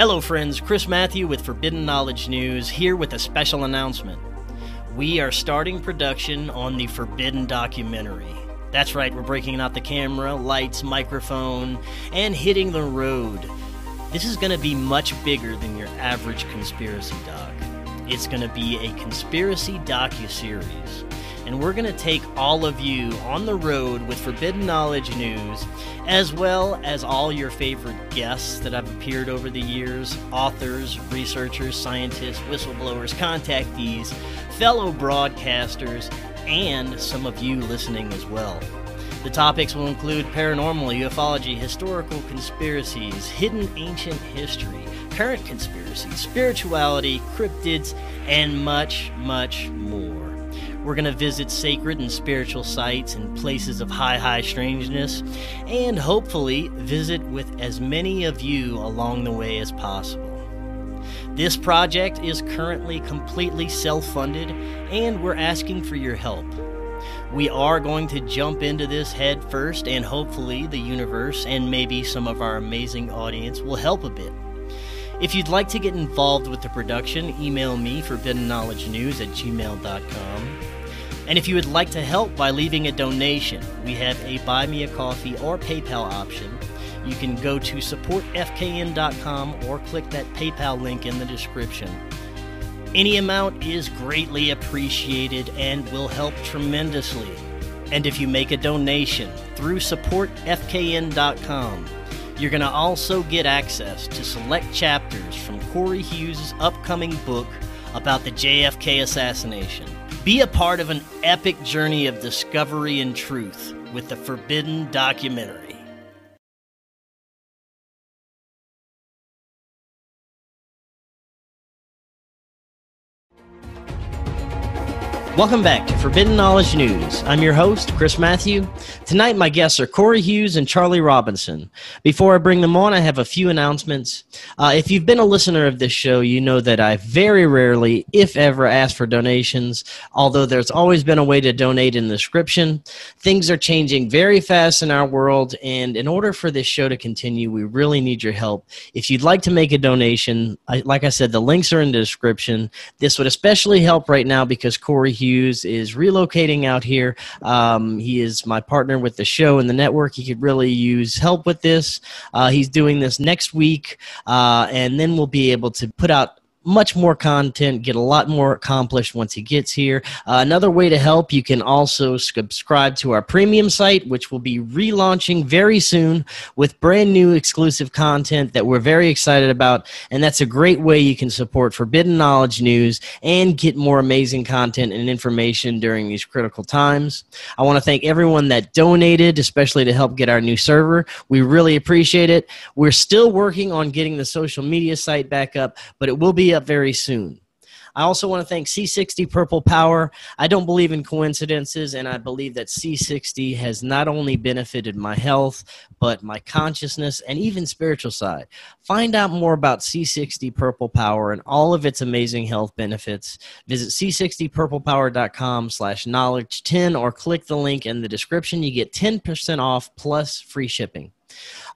Hello, friends. Chris Mathieu with Forbidden Knowledge News here with a special announcement. We are starting production on the Forbidden documentary. That's right, we're breaking out the camera, lights, microphone, and hitting the road. This is going to be much bigger than your average conspiracy doc. It's going to be a conspiracy docu-series. And we're going to take all of you on the road with Forbidden Knowledge News, as well as all your favorite guests that have appeared over the years authors, researchers, scientists, whistleblowers, contactees, fellow broadcasters, and some of you listening as well. The topics will include paranormal, ufology, historical conspiracies, hidden ancient history, current conspiracies, spirituality, cryptids, and much, much more. We're going to visit sacred and spiritual sites and places of high, high strangeness, and hopefully visit with as many of you along the way as possible. This project is currently completely self funded, and we're asking for your help. We are going to jump into this head first, and hopefully, the universe and maybe some of our amazing audience will help a bit. If you'd like to get involved with the production, email me forbiddenknowledgenews at gmail.com. And if you would like to help by leaving a donation, we have a Buy Me a Coffee or PayPal option. You can go to supportfkn.com or click that PayPal link in the description. Any amount is greatly appreciated and will help tremendously. And if you make a donation through supportfkn.com, you're going to also get access to select chapters from Cory Hughes' upcoming book about the JFK assassination. Be a part of an epic journey of discovery and truth with the Forbidden documentary. Welcome back to Forbidden Knowledge News. I'm your host, Chris Mathieu. Tonight, my guests are Cory Hughes and Charlie Robinson. Before I bring them on, I have a few announcements. Uh, if you've been a listener of this show, you know that I very rarely, if ever, ask for donations, although there's always been a way to donate in the description. Things are changing very fast in our world, and in order for this show to continue, we really need your help. If you'd like to make a donation, I, like I said, the links are in the description. This would especially help right now because Cory Hughes Hughes is relocating out here. Um, he is my partner with the show and the network. He could really use help with this. Uh, he's doing this next week, uh, and then we'll be able to put out much more content, get a lot more accomplished once he gets here. Uh, another way to help, you can also subscribe to our premium site, which will be relaunching very soon with brand new exclusive content that we're very excited about. And that's a great way you can support Forbidden Knowledge News and get more amazing content and information during these critical times. I want to thank everyone that donated, especially to help get our new server. We really appreciate it. We're still working on getting the social media site back up, but it will be up very soon. I also want to thank C60 Purple Power. I don't believe in coincidences, and I believe that C60 has not only benefited my health, but my consciousness and even spiritual side. Find out more about C60 Purple Power and all of its amazing health benefits. Visit c60purplepower.com slash knowledge 10 or click the link in the description. You get 10% off plus free shipping.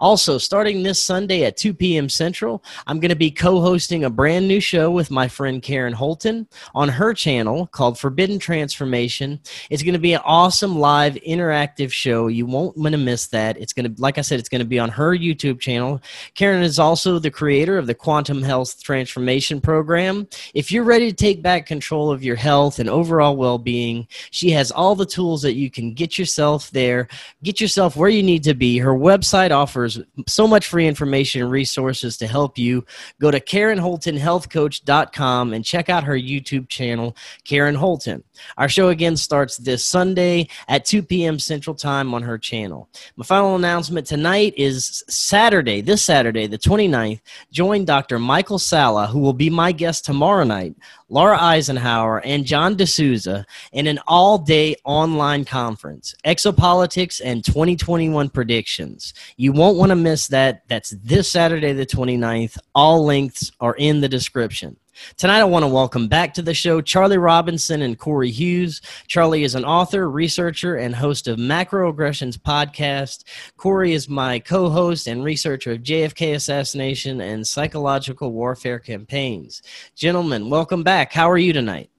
Also, starting this Sunday at 2 p.m. Central, I'm going to be co hosting a brand new show with my friend Karen Holton on her channel called Forbidden Transformation. It's going to be an awesome live interactive show. You won't want to miss that. It's going to, like I said, it's going to be on her YouTube channel. Karen is also the creator of the Quantum Health Transformation Program. If you're ready to take back control of your health and overall well being, she has all the tools that you can get yourself there, get yourself where you need to be. Her website offers so much free information and resources to help you. Go to KarenHoltonHealthCoach.com and check out her YouTube channel, Karen Holton. Our show again starts this Sunday at 2 p.m. Central Time on her channel. My final announcement tonight is Saturday, this Saturday, the 29th. Join Dr. Michael Salla, who will be my guest tomorrow night, Laura Eisenhower, and John DeSouza in an all day online conference, Exopolitics and 2021 Predictions. You won't want to miss that. That's this Saturday, the 29th. All links are in the description. Tonight, I want to welcome back to the show Charlie Robinson and Cory Hughes. Charlie is an author, researcher, and host of Macroaggressions podcast. Cory is my co host and researcher of JFK assassination and psychological warfare campaigns. Gentlemen, welcome back. How are you tonight?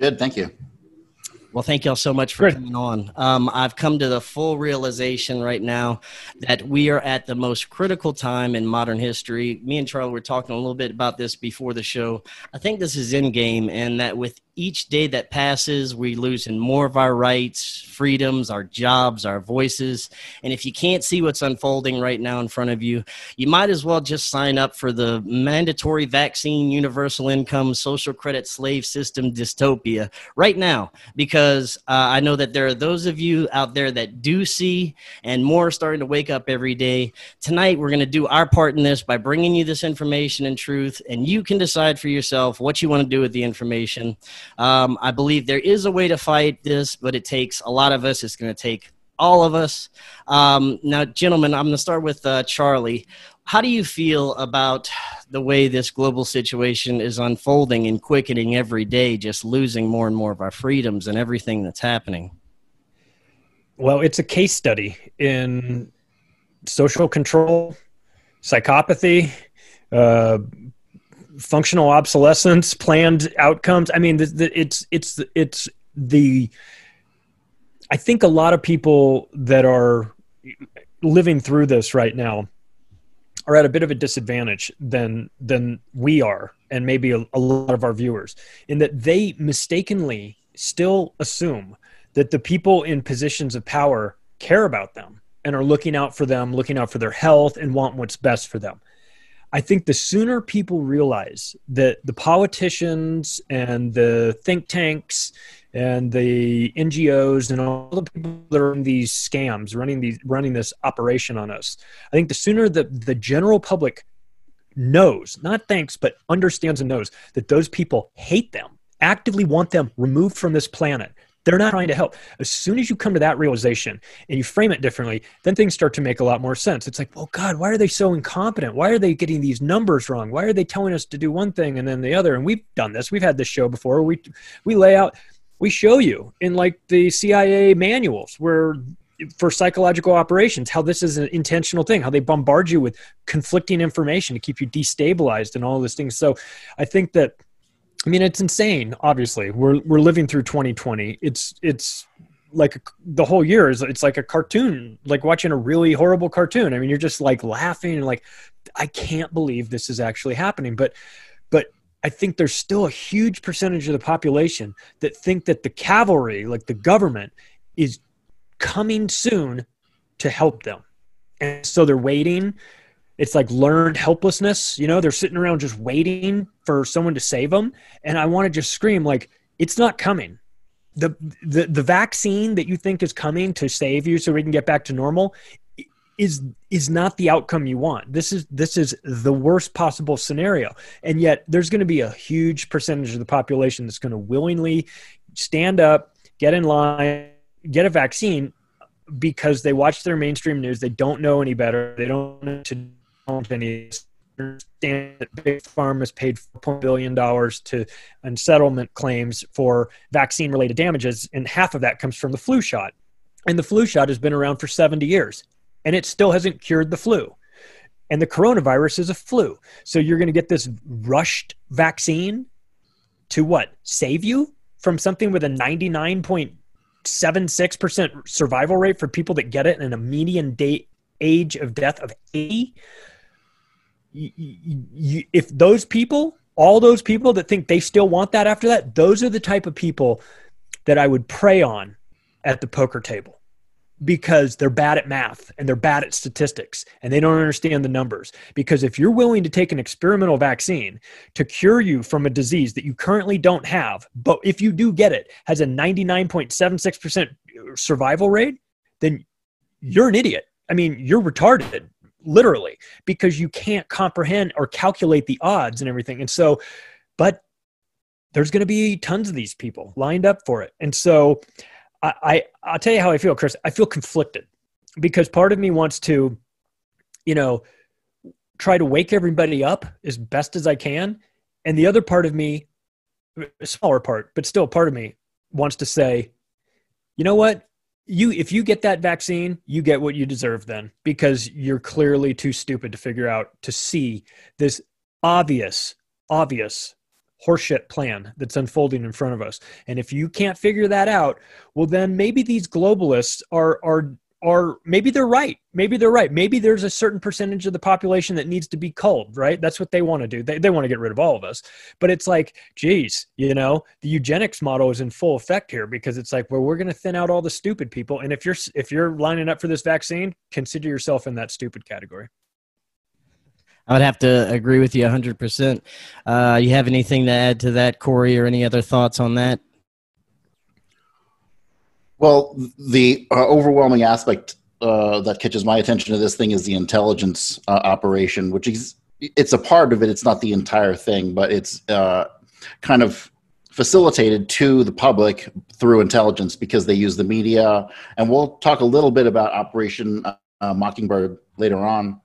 Good, thank you. Well, thank y'all so much for Good. coming on. Um, I've come to the full realization right now that we are at the most critical time in modern history. Me and Charlie were talking a little bit about this before the show. I think this is end game, and that with each day that passes, we losing more of our rights, freedoms, our jobs, our voices. And if you can't see what's unfolding right now in front of you, you might as well just sign up for the mandatory vaccine, universal income, social credit slave system dystopia right now, because uh, I know that there are those of you out there that do see, and more starting to wake up every day. Tonight, we're going to do our part in this by bringing you this information and truth, and you can decide for yourself what you want to do with the information. Um, I believe there is a way to fight this, but it takes a lot of us. It's going to take all of us. Um, now, gentlemen, I'm going to start with uh, Charlie. How do you feel about the way this global situation is unfolding and quickening every day, just losing more and more of our freedoms and everything that's happening? Well, it's a case study in social control, psychopathy, uh, functional obsolescence, planned outcomes. I mean, the, the, it's it's it's the. I think a lot of people that are living through this right now are at a bit of a disadvantage than than we are, and maybe a, a lot of our viewers, in that they mistakenly still assume that the people in positions of power care about them and are looking out for them, looking out for their health, and want what's best for them. I think the sooner people realize that the politicians and the think tanks and the NGOs and all the people that are in these scams running these running this operation on us, I think the sooner the the general public knows, not thanks, but understands and knows that those people hate them, actively want them removed from this planet, they're not trying to help. As soon as you come to that realization and you frame it differently, then things start to make a lot more sense. It's like, well, God, why are they so incompetent? Why are they getting these numbers wrong? Why are they telling us to do one thing and then the other? And we've done this. We've had this show before. We we lay out, we show you in like the CIA manuals where for psychological operations how this is an intentional thing how they bombard you with conflicting information to keep you destabilized and all those things so i think that I mean, it's insane. Obviously, we're we're living through 2020. It's it's like the whole year is it's like a cartoon, like watching a really horrible cartoon. I mean, you're just like laughing and like, I can't believe this is actually happening. But but I think there's still a huge percentage of the population that think that the cavalry, like the government, is coming soon to help them, and so they're waiting it's like learned helplessness you know they're sitting around just waiting for someone to save them. And i want to just scream like it's not coming. The, the the vaccine that you think is coming to save you so we can get back to normal is is not the outcome you want. This is this is the worst possible scenario. And yet there's going to be a huge percentage of the population that's going to willingly stand up get in line get a vaccine because they watch their mainstream news. They don't know any better. They don't know to any understand that big pharma has paid $4 billion to on settlement claims for vaccine related damages and half of that comes from the flu shot. And the flu shot has been around for 70 years and it still hasn't cured the flu. And the coronavirus is a flu. So you're going to get this rushed vaccine to what? Save you from something with a 99.76% survival rate for people that get it and a median date age of death of 80 you, if those people, all those people that think they still want that after that, those are the type of people that I would prey on at the poker table because they're bad at math and they're bad at statistics and they don't understand the numbers. Because if you're willing to take an experimental vaccine to cure you from a disease that you currently don't have, but if you do get it, has a 99.76% survival rate, then you're an idiot. I mean, you're retarded literally because you can't comprehend or calculate the odds and everything and so but there's going to be tons of these people lined up for it and so I, I i'll tell you how i feel chris i feel conflicted because part of me wants to you know, try to wake everybody up as best as I can. And the other part of me, a smaller part, but still part of me, wants to say, you know what? You if you get that vaccine, you get what you deserve then because you're clearly too stupid to figure out to see this obvious, obvious horseshit plan that's unfolding in front of us. And if you can't figure that out, well then maybe these globalists are are are maybe they're right. Maybe they're right. Maybe there's a certain percentage of the population that needs to be culled, right? That's what they want to do. They, they want to get rid of all of us. But it's like, geez, you know, the eugenics model is in full effect here because it's like, well, we're going to thin out all the stupid people. And if you're if you're lining up for this vaccine, consider yourself in that stupid category. I would have to agree with you 100%. Uh, you have anything to add to that, Cory, or any other thoughts on that? Well, the uh, overwhelming aspect uh, that catches my attention to this thing is the intelligence uh, operation, which is it's a part of it. It's not the entire thing, but it's uh, kind of facilitated to the public through intelligence because they use the media. And we'll talk a little bit about Operation uh, Mockingbird later on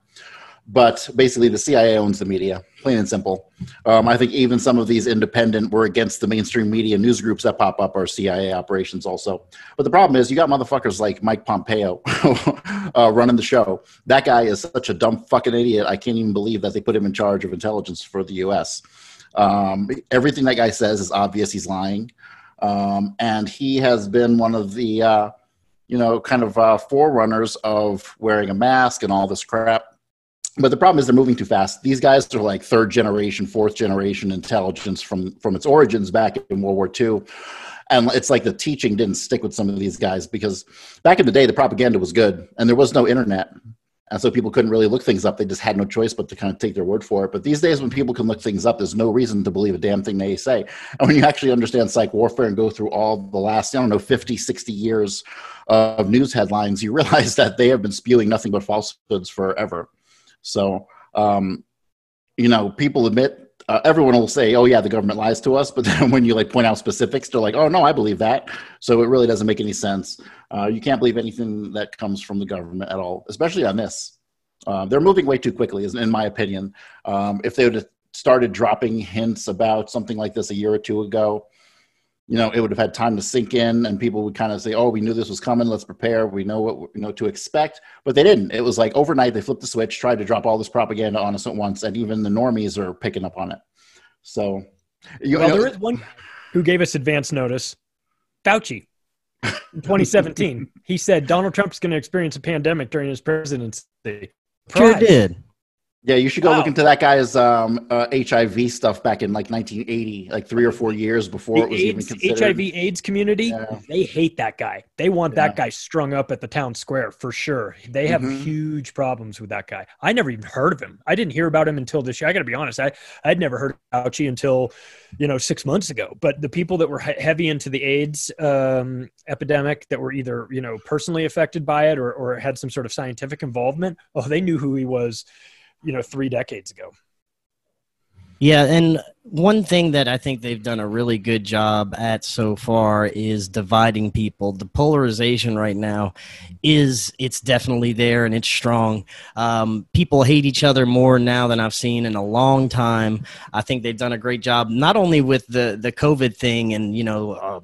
but basically the CIA owns the media, plain and simple. Um, I think even some of these independent, we're against the mainstream media news groups that pop up are CIA operations also. But the problem is you got motherfuckers like Mike Pompeo uh, running the show. That guy is such a dumb fucking idiot. I can't even believe that they put him in charge of intelligence for the U.S. Um, everything that guy says is obvious. He's lying. Um, and he has been one of the, uh, you know, kind of uh, forerunners of wearing a mask and all this crap but the problem is they're moving too fast. These guys are like third generation, fourth generation intelligence from from its origins back in World War II. And it's like the teaching didn't stick with some of these guys because back in the day the propaganda was good and there was no internet. And so people couldn't really look things up. They just had no choice but to kind of take their word for it. But these days when people can look things up, there's no reason to believe a damn thing they say. And when you actually understand psych warfare and go through all the last, I don't know, 50, 60 years of news headlines, you realize that they have been spewing nothing but falsehoods forever. So, um, you know, people admit uh, everyone will say, "Oh yeah, the government lies to us," but then when you like point out specifics, they're like, "Oh no, I believe that." So it really doesn't make any sense. Uh, you can't believe anything that comes from the government at all, especially on this. Uh, they're moving way too quickly, in my opinion. Um, if they would have started dropping hints about something like this a year or two ago, you know, it would have had time to sink in, and people would kind of say, "Oh, we knew this was coming. Let's prepare. We know what you know to expect." But they didn't. It was like overnight they flipped the switch, tried to drop all this propaganda on us at once, and even the normies are picking up on it. So, you well, know, there is one who gave us advance notice, Fauci. In 2017, he said Donald Trump's going to experience a pandemic during his presidency. Sure did. Yeah, you should go wow. look into that guy's um, uh, HIV stuff back in like 1980, like three or four years before the it was AIDS, even considered. HIV AIDS community, yeah. they hate that guy. They want yeah. that guy strung up at the town square for sure. They have mm-hmm. huge problems with that guy. I never even heard of him. I didn't hear about him until this year. I got to be honest. I I'd never heard of Fauci until you know six months ago. But the people that were he- heavy into the AIDS um, epidemic that were either you know personally affected by it or or had some sort of scientific involvement, oh, they knew who he was you know three decades ago. Yeah and one thing that i think they've done a really good job at so far is dividing people. The polarization right now is it's definitely there and it's strong. Um, people hate each other more now than i've seen in a long time. I think they've done a great job not only with the the covid thing and you know uh,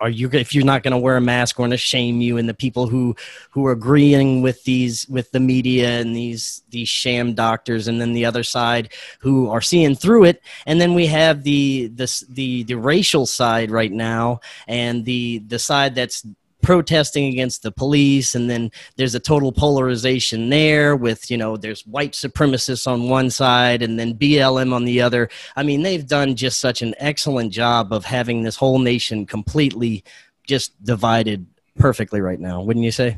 are you if you're not going to wear a mask we're going to shame you. And the people who who are agreeing with these with the media and these these sham doctors and then the other side who are seeing through it. And then we have the the the, the racial side right now and the the side that's protesting against the police and then there's a total polarization there with you know there's white supremacists on one side and then blm on the other. I mean they've done just such an excellent job of having this whole nation completely just divided perfectly right now wouldn't you say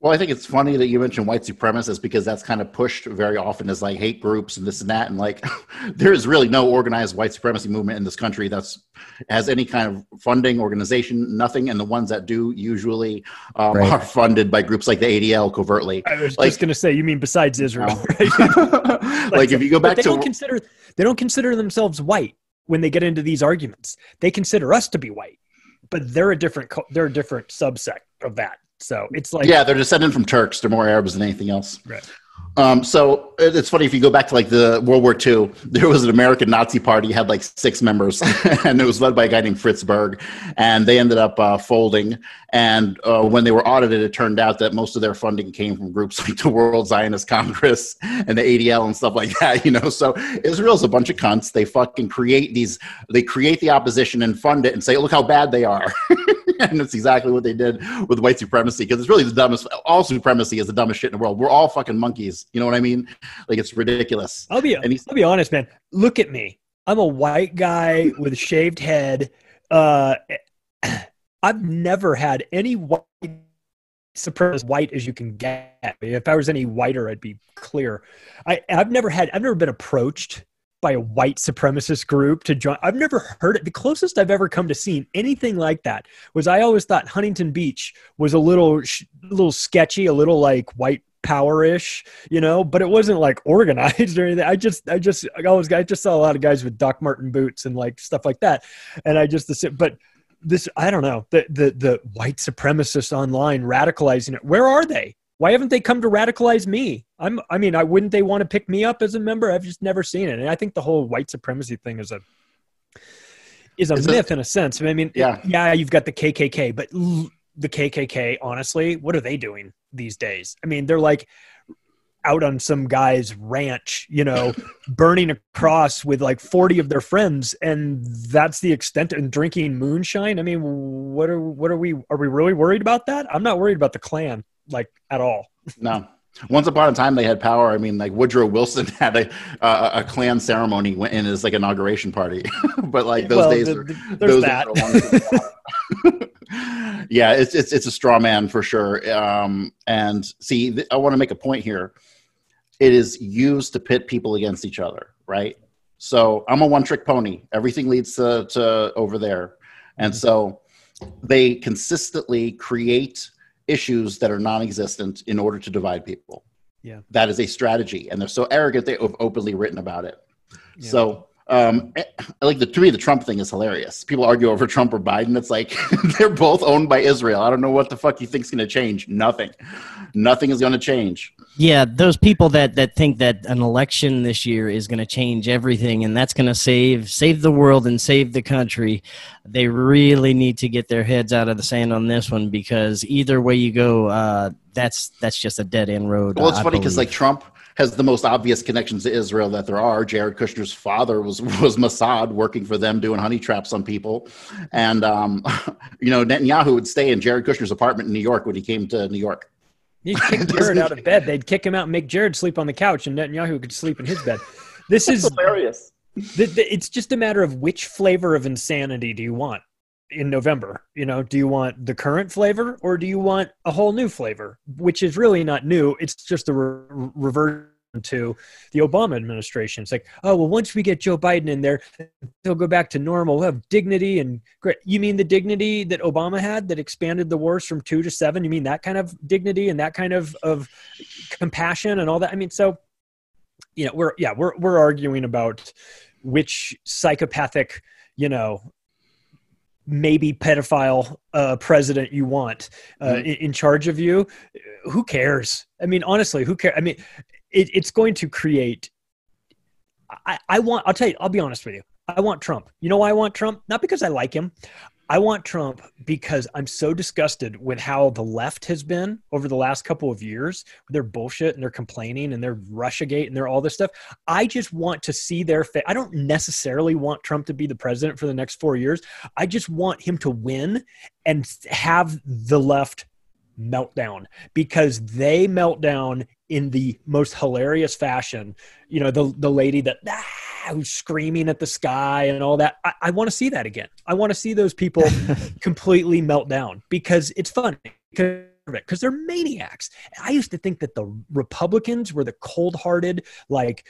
well, I think it's funny that you mentioned white supremacists because that's kind of pushed very often as like hate groups and this and that. And like, there is really no organized white supremacy movement in this country that's has any kind of funding, organization, nothing. And the ones that do usually um, right. are funded by groups like the ADL covertly. I was like, just going to say, you mean besides Israel? Right? like, like, if you go back they to don't consider they don't consider themselves white when they get into these arguments. They consider us to be white, but they're a different they're a different subsect of that. So it's like yeah, they're descended from Turks. They're more Arabs than anything else. Right. Um, so it's funny if you go back to like the World War II, there was an American Nazi party had like six members, and it was led by a guy named Fritz Berg, and they ended up uh, folding. And uh, when they were audited, it turned out that most of their funding came from groups like the World Zionist Congress and the ADL and stuff like that. You know, so Israel's a bunch of cunts. They fucking create these, they create the opposition and fund it and say, look how bad they are. and it's exactly what they did with white supremacy because it's really the dumbest. All supremacy is the dumbest shit in the world. We're all fucking monkeys. You know what I mean? Like it's ridiculous. I'll be. I'll be honest, man. Look at me. I'm a white guy with a shaved head. Uh, I've never had any white supremacist white as you can get. If I was any whiter, I'd be clear. I, I've never had. I've never been approached by a white supremacist group to join. I've never heard it. The closest I've ever come to seeing anything like that was I always thought Huntington Beach was a little, a little sketchy, a little like white power-ish, you know, but it wasn't like organized or anything. I just, I just, I always, I just saw a lot of guys with Doc Martin boots and like stuff like that, and I just, but this, I don't know, the the the white supremacists online radicalizing it. Where are they? Why haven't they come to radicalize me? I'm, I mean, I wouldn't they want to pick me up as a member? I've just never seen it. And I think the whole white supremacy thing is a, is a myth it, in a sense. I mean, yeah, yeah, you've got the KKK, but the KKK, honestly, what are they doing these days? I mean, they're like out on some guy's ranch, you know, burning a cross with like 40 of their friends. And that's the extent and drinking moonshine. I mean, what are, what are we, are we really worried about that? I'm not worried about the Klan like at all. No. Once upon a time, they had power. I mean, like Woodrow Wilson had a uh, a Klan ceremony in his like inauguration party, but like those well, days, the, the, there's those that. yeah, it's it's it's a straw man for sure. Um, and see, th- I want to make a point here. It is used to pit people against each other, right? So I'm a one trick pony. Everything leads to, to over there, and mm-hmm. so they consistently create issues that are non-existent in order to divide people. Yeah, that is a strategy, and they're so arrogant they have openly written about it. Yeah. So, um, eh, like the to me, the Trump thing is hilarious. People argue over Trump or Biden. It's like they're both owned by Israel. I don't know what the fuck you think's going to change. Nothing. Nothing is going to change. Yeah, those people that that think that an election this year is going to change everything and that's going to save save the world and save the country, they really need to get their heads out of the sand on this one because either way you go, uh, that's that's just a dead end road. Well, it's I funny because like Trump has the most obvious connections to Israel that there are. Jared Kushner's father was was Mossad working for them doing honey traps on people, and um, you know Netanyahu would stay in Jared Kushner's apartment in New York when he came to New York. He'd kick Jared out of bed. They'd kick him out and make Jared sleep on the couch, and Netanyahu could sleep in his bed. This is hilarious. The, the, it's just a matter of which flavor of insanity do you want in November? You know, do you want the current flavor or do you want a whole new flavor, which is really not new? It's just a re- reversion to the Obama administration. It's like, oh well, once we get Joe Biden in there, he'll go back to normal. We'll have dignity and great. You mean the dignity that Obama had that expanded the wars from two to seven? You mean that kind of dignity and that kind of of compassion and all that? I mean, so you know, we're yeah, we're we're arguing about which psychopathic, you know, maybe pedophile uh, president you want uh, mm-hmm. in, in, charge of you who cares? I mean honestly who cares i mean it, it's going to create I, I want i'll tell you i'll be honest with you. I want trump. You know why i want trump? Not because i like him I want Trump because I'm so disgusted with how the left has been over the last couple of years. Their bullshit and they're complaining and they're Russiagate and they're all this stuff. I just want to see their face. I don't necessarily want Trump to be the president for the next four years. I just want him to win and have the left meltdown because they melt down in the most hilarious fashion. You know, the the lady that ah, who's screaming at the sky and all that. I, I want to see that again. I want to see those people completely melt down because it's fun because they're maniacs. I used to think that the Republicans were the cold-hearted, like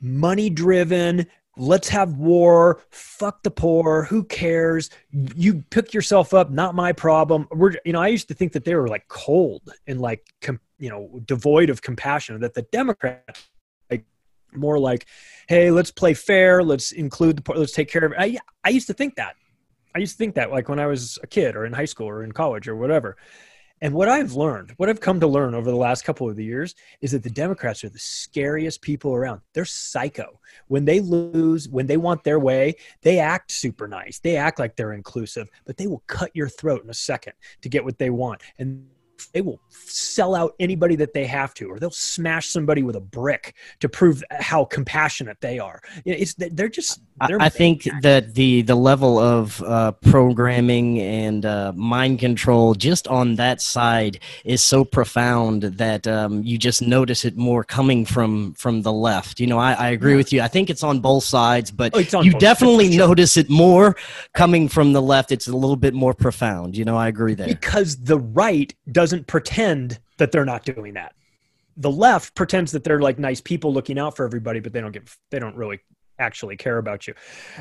money-driven, let's have war fuck the poor who cares? You pick yourself up not my problem. We're you know i used to think that they were like cold and like com- you know devoid of compassion that the democrats like more like hey let's play fair let's include the poor let's take care of it I, I used to think that. I used to think that like when i was a kid or in high school or in college or whatever And what I've learned, what I've come to learn over the last couple of the years is that the Democrats are the scariest people around. They're psycho. When they lose, when they want their way, they act super nice. They act like they're inclusive, but they will cut your throat in a second to get what they want. And they will sell out anybody that they have to, or they'll smash somebody with a brick to prove how compassionate they are. It's they're just. They're I think that the the level of uh, programming and uh, mind control just on that side is so profound that um, you just notice it more coming from from the left. You know, I, I agree yeah. with you. I think it's on both sides, but oh, you definitely notice it more coming from the left. It's a little bit more profound. You know, I agree there because the right doesn't pretend that they're not doing that. The left pretends that they're like nice people looking out for everybody, but they don't give they don't really actually care about you.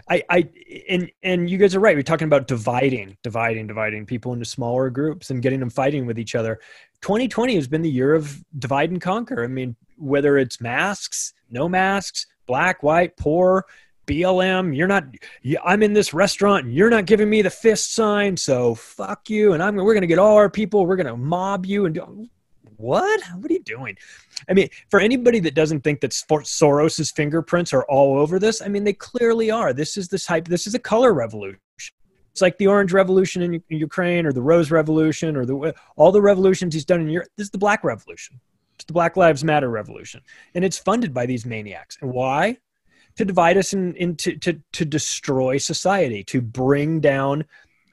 I, I, and and you guys are right. We're talking about dividing, dividing, dividing people into smaller groups and getting them fighting with each other. 2020 has been the year of divide and conquer. I mean, whether it's masks, no masks, black, white, poor, BLM, you're not, I'm in this restaurant and you're not giving me the fist sign. So fuck you. And I'm, we're going to get all our people, we're going to mob you and do, what? What are you doing? I mean, for anybody that doesn't think that Soros's fingerprints are all over this, I mean, they clearly are. This is the type, this is a color revolution. It's like the Orange Revolution in Ukraine or the Rose Revolution or the all the revolutions he's done in Europe. This is the Black Revolution. It's the Black Lives Matter revolution. And it's funded by these maniacs. And why? To divide us and in, in, to, to, to destroy society, to bring down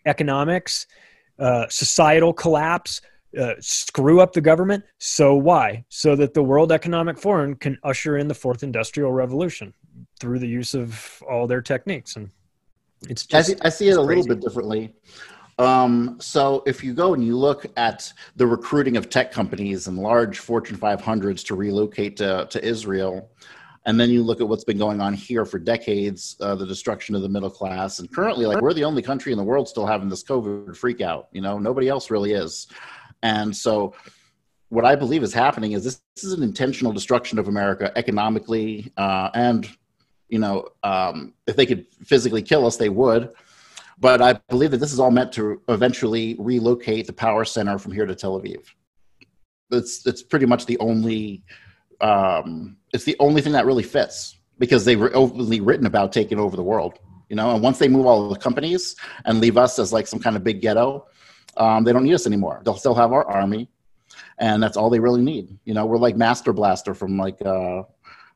economics, uh, societal collapse, uh, screw up the government. So why? So that the World Economic Forum can usher in the fourth industrial revolution through the use of all their techniques. And it's just, I see, I see it a little bit differently. Um, so if you go and you look at the recruiting of tech companies and large Fortune 500s to relocate to, to Israel, and then you look at what's been going on here for decades uh, the destruction of the middle class. And currently like we're the only country in the world still having this covid freak out you know? Nobody else really is. And so what i believe is happening is this, this is an intentional destruction of america economically uh, and you know um, if they could physically kill us they would. But i believe that this is all meant to eventually relocate the power center from here to tel aviv. It's it's pretty much the only um, it's the only thing that really fits because they were openly written about taking over the world. You know, and once they move all the companies and leave us as like some kind of big ghetto, um, they don't need us anymore. They'll still have our army, and that's all they really need. You know, we're like Master Blaster from like uh,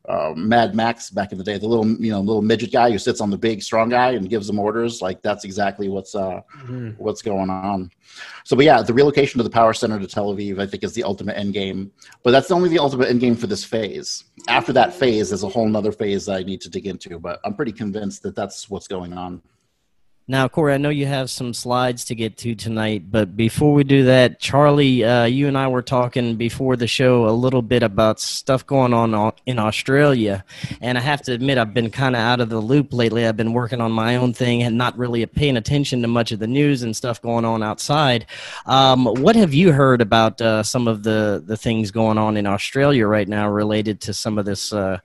uh, Mad Max back in the day, the little you know little midget guy who sits on the big strong guy and gives them orders. Like that's exactly what's uh, mm-hmm. what's going on. So, but yeah, the relocation of the power center to Tel Aviv, I think, is the ultimate end game. But that's only the ultimate end game for this phase. After that phase, there's a whole other phase that I need to dig into. But I'm pretty convinced that that's what's going on. Now, Cory, I know you have some slides to get to tonight, but before we do that, Charlie, uh, you and I were talking before the show a little bit about stuff going on in Australia. And I have to admit, I've been kind of out of the loop lately. I've been working on my own thing and not really paying attention to much of the news and stuff going on outside. Um, what have you heard about uh, some of the, the things going on in Australia right now related to some of this? Uh,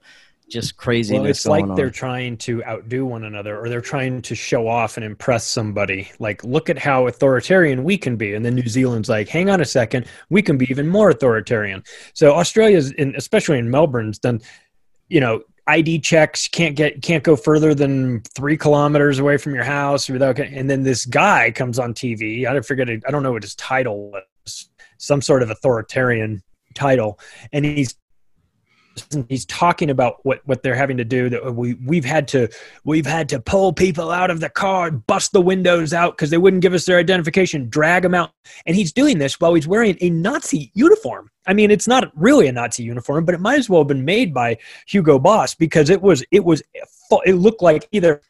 just crazy. Well, it's like on. they're trying to outdo one another, or they're trying to show off and impress somebody. Like, look at how authoritarian we can be, and then New Zealand's like, hang on a second, we can be even more authoritarian. So Australia's, in, especially in Melbourne's done, you know, ID checks can't get can't go further than three kilometers away from your house without. And then this guy comes on TV. I don't forget. I don't know what his title was. Some sort of authoritarian title, and he's he's talking about what what they're having to do that we we've had to we've had to pull people out of the car bust the windows out because they wouldn't give us their identification drag them out. And he's doing this while he's wearing a nazi uniform. I mean it's not really a nazi uniform but it might as well have been made by hugo boss because it was it was it looked like either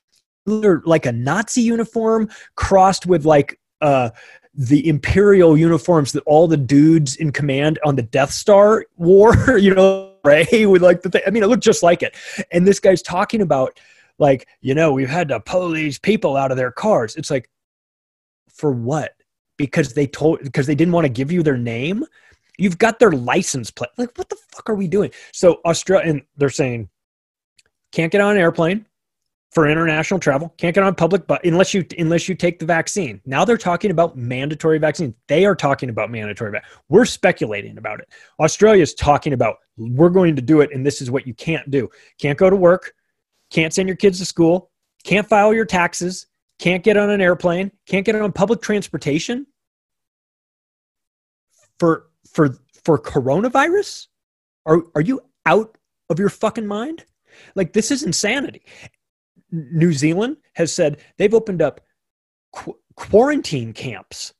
like a nazi uniform crossed with like uh the imperial uniforms that all the dudes in command on the death star wore you know Ray with like the thing. I mean, it looked just like it. And this guy's talking about like, you know, we've had to pull these people out of their cars. It's like, for what? Because they told because they didn't want to give you their name. You've got their license plate. Like, what the fuck are we doing? So Australia, and they're saying, can't get on an airplane, for international travel. Can't get on public, but unless you unless you take the vaccine. Now they're talking about mandatory vaccine. They are talking about mandatory. Va- we're speculating about it. Australia is talking about we're going to do it, and this is what you can't do. Can't go to work. Can't send your kids to school. Can't file your taxes. Can't get on an airplane. Can't get on public transportation. For for for coronavirus, are are you out of your fucking mind? Like this is insanity. New Zealand has said they've opened up qu- quarantine camps.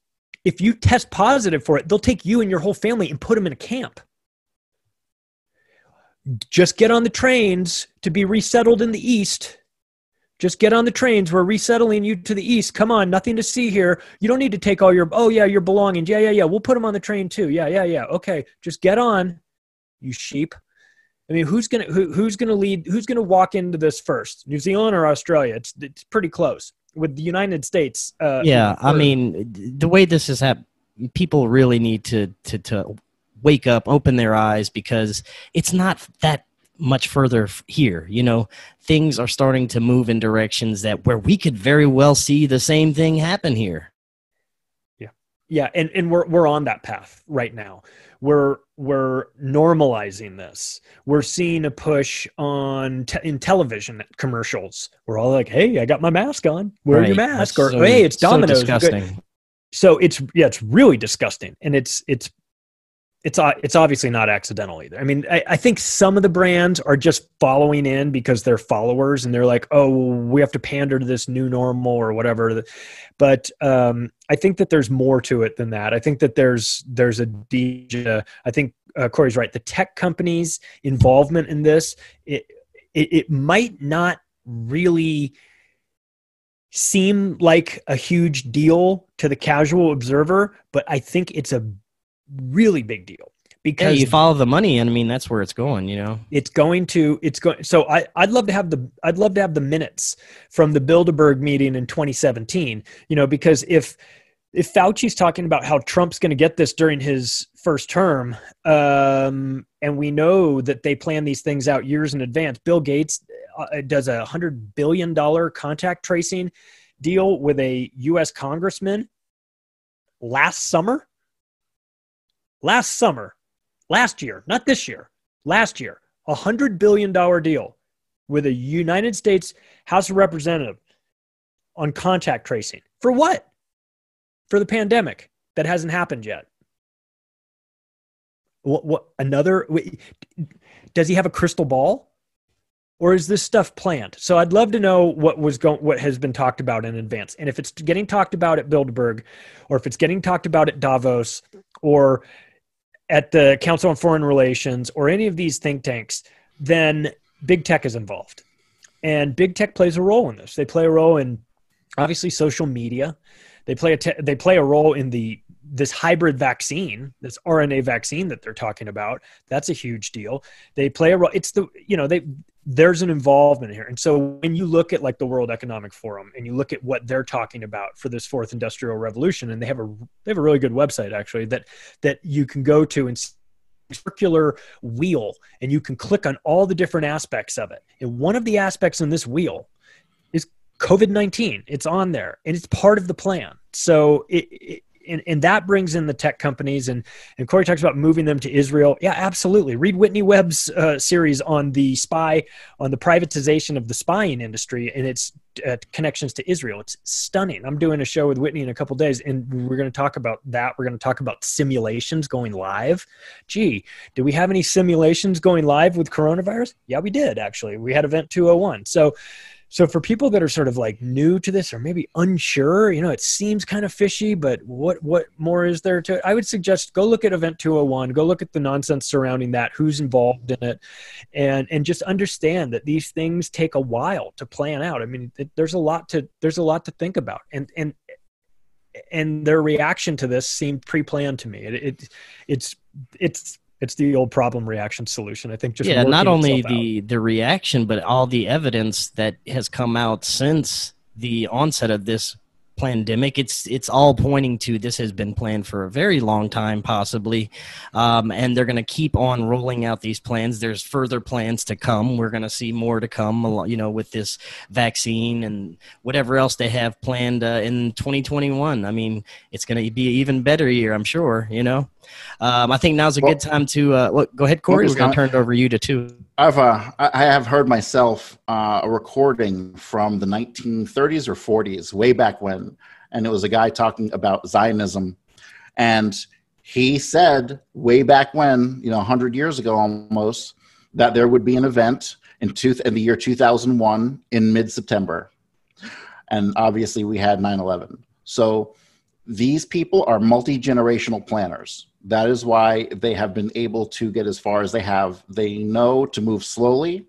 If you test positive for it, they'll take you and your whole family and put them in a camp. Just get on the trains to be resettled in the east. Just get on the trains. We're resettling you to the east. Come on, nothing to see here. You don't need to take all your, oh, yeah, your belongings. Yeah, yeah, yeah. We'll put them on the train too. Yeah, yeah, yeah. Okay, just get on, you sheep. I mean, who's gonna who, who's gonna lead? Who's gonna walk into this first? New Zealand or Australia? It's it's pretty close with the United States. Uh, yeah, I mean, the way this is happening, people really need to to to wake up, open their eyes because it's not that much further here. You know, things are starting to move in directions that where we could very well see the same thing happen here. Yeah, and and we're we're on that path right now. We're we're normalizing this. We're seeing a push on te- in television commercials. We're all like, "Hey, I got my mask on. Wear right. your mask." That's or, so, "Hey, it's Domino's." So disgusting. So it's yeah, it's really disgusting, and it's it's it's it's obviously not accidental either. I mean, I, I, think some of the brands are just following in because they're followers and they're like, oh, we have to pander to this new normal or whatever. But um, I think that there's more to it than that. I think that there's there's a DJ. I think uh, Cory's right. The tech companies' involvement in this it, it, it might not really seem like a huge deal to the casual observer, but I think it's a really big deal because yeah, you follow the money and i mean that's where it's going you know? It's going to it's going so i i'd love to have the i'd love to have the minutes from the bilderberg meeting in 2017 you know because if if fauci's talking about how trump's going to get this during his first term um, and we know that they plan these things out years in advance bill gates uh, does a hundred billion dollar contact tracing deal with a us congressman last summer last summer, last year, not this year, last year, a $100 billion deal with a United States House of Representative on contact tracing. For what? For the pandemic that hasn't happened yet. What, what another does he have a crystal ball or is this stuff planned so i'd love to know what was going what has been talked about in advance and if it's getting talked about at bilderberg or if it's getting talked about at davos or at the Council on Foreign Relations or any of these think tanks, then big tech is involved. And big tech plays a role in this. They play a role in obviously social media. They play a te- they play a role in the this hybrid vaccine, this RNA vaccine that they're talking about. That's a huge deal. They play a role. It's the you know they there's an involvement here. And so when you look at like the World Economic Forum and you look at what they're talking about for this fourth industrial revolution, and they have a they have a really good website actually that that you can go to and circular wheel and you can click on all the different aspects of it. And one of the aspects in this wheel is COVID-19. It's on there and it's part of the plan. So it, it and, and that brings in the tech companies and and Cory talks about moving them to Israel. Yeah, absolutely. Read Whitney Webb's uh, series on the spy on the privatization of the spying industry and its uh, connections to Israel. It's stunning. I'm doing a show with Whitney in a couple days, and we're going to talk about that. We're going to talk about simulations going live. Gee, do we have any simulations going live with coronavirus? Yeah, we did actually. We had Event 201. So so for people that are sort of like new to this or maybe unsure, you know, it seems kind of fishy, but what what more is there to it? I would suggest go look at Event 201, go look at the nonsense surrounding that, who's involved in it, and and just understand that these things take a while to plan out. I mean, it, there's a lot to there's a lot to think about, and and and their reaction to this seemed pre-planned to me. It, it it's it's it's the old problem reaction solution. I think just yeah, not only the out. the reaction, but all the evidence that has come out since the onset of this pandemic. It's it's all pointing to this has been planned for a very long time, possibly, um, and they're going to keep on rolling out these plans. There's further plans to come. We're going to see more to come, you know, with this vaccine and whatever else they have planned uh, in 2021. I mean, it's going to be an even better year, I'm sure. You know, um, I think now's a well, good time to uh, well, go ahead, Cory. We're going to turn it over you to two. I've uh, I have heard myself uh, a recording from the 1930s or 40s, way back when, and it was a guy talking about Zionism, and he said way back when, you know, 100 years ago almost, that there would be an event in, two, in the year 2001 in mid-September, and obviously we had 9/11. So these people are multi-generational planners that is why they have been able to get as far as they have. They know to move slowly,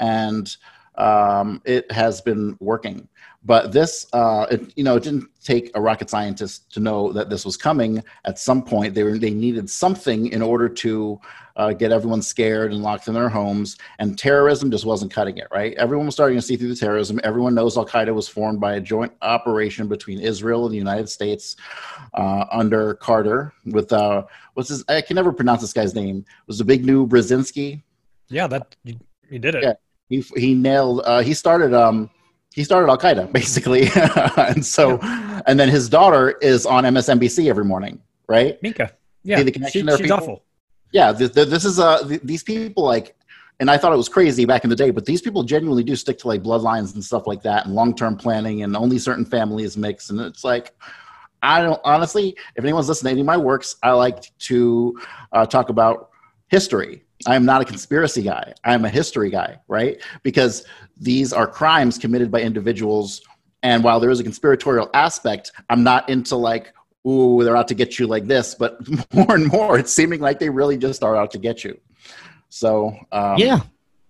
and um, it has been working. But this, uh, it, you know, it didn't take a rocket scientist to know that this was coming. At some point, they were they needed something in order to uh, get everyone scared and locked in their homes. And terrorism just wasn't cutting it. Right? Everyone was starting to see through the terrorism. Everyone knows Al Qaeda was formed by a joint operation between Israel and the United States uh, under Carter. With uh, what's his? I can never pronounce this guy's name. It was the big new Brzezinski? Yeah, that you, you did it. Yeah, he he nailed. Uh, he started. Um, he started Al Qaeda basically, and so, yeah. and then his daughter is on MSNBC every morning, right? Mika, yeah, the connection she, there. She's people? awful. Yeah, this is uh the, these people like, and I thought it was crazy back in the day, but these people genuinely do stick to like bloodlines and stuff like that, and long term planning, and only certain families mix, and it's like. I don't honestly. If anyone's listening to any of my works, I like to uh, talk about history I am not a conspiracy guy. I am a history guy, right? Because these are crimes committed by individuals. And while there is a conspiratorial aspect, I'm not into like, ooh, they're out to get you like this. But more and more, it's seeming like they really just are out to get you. So, um, yeah.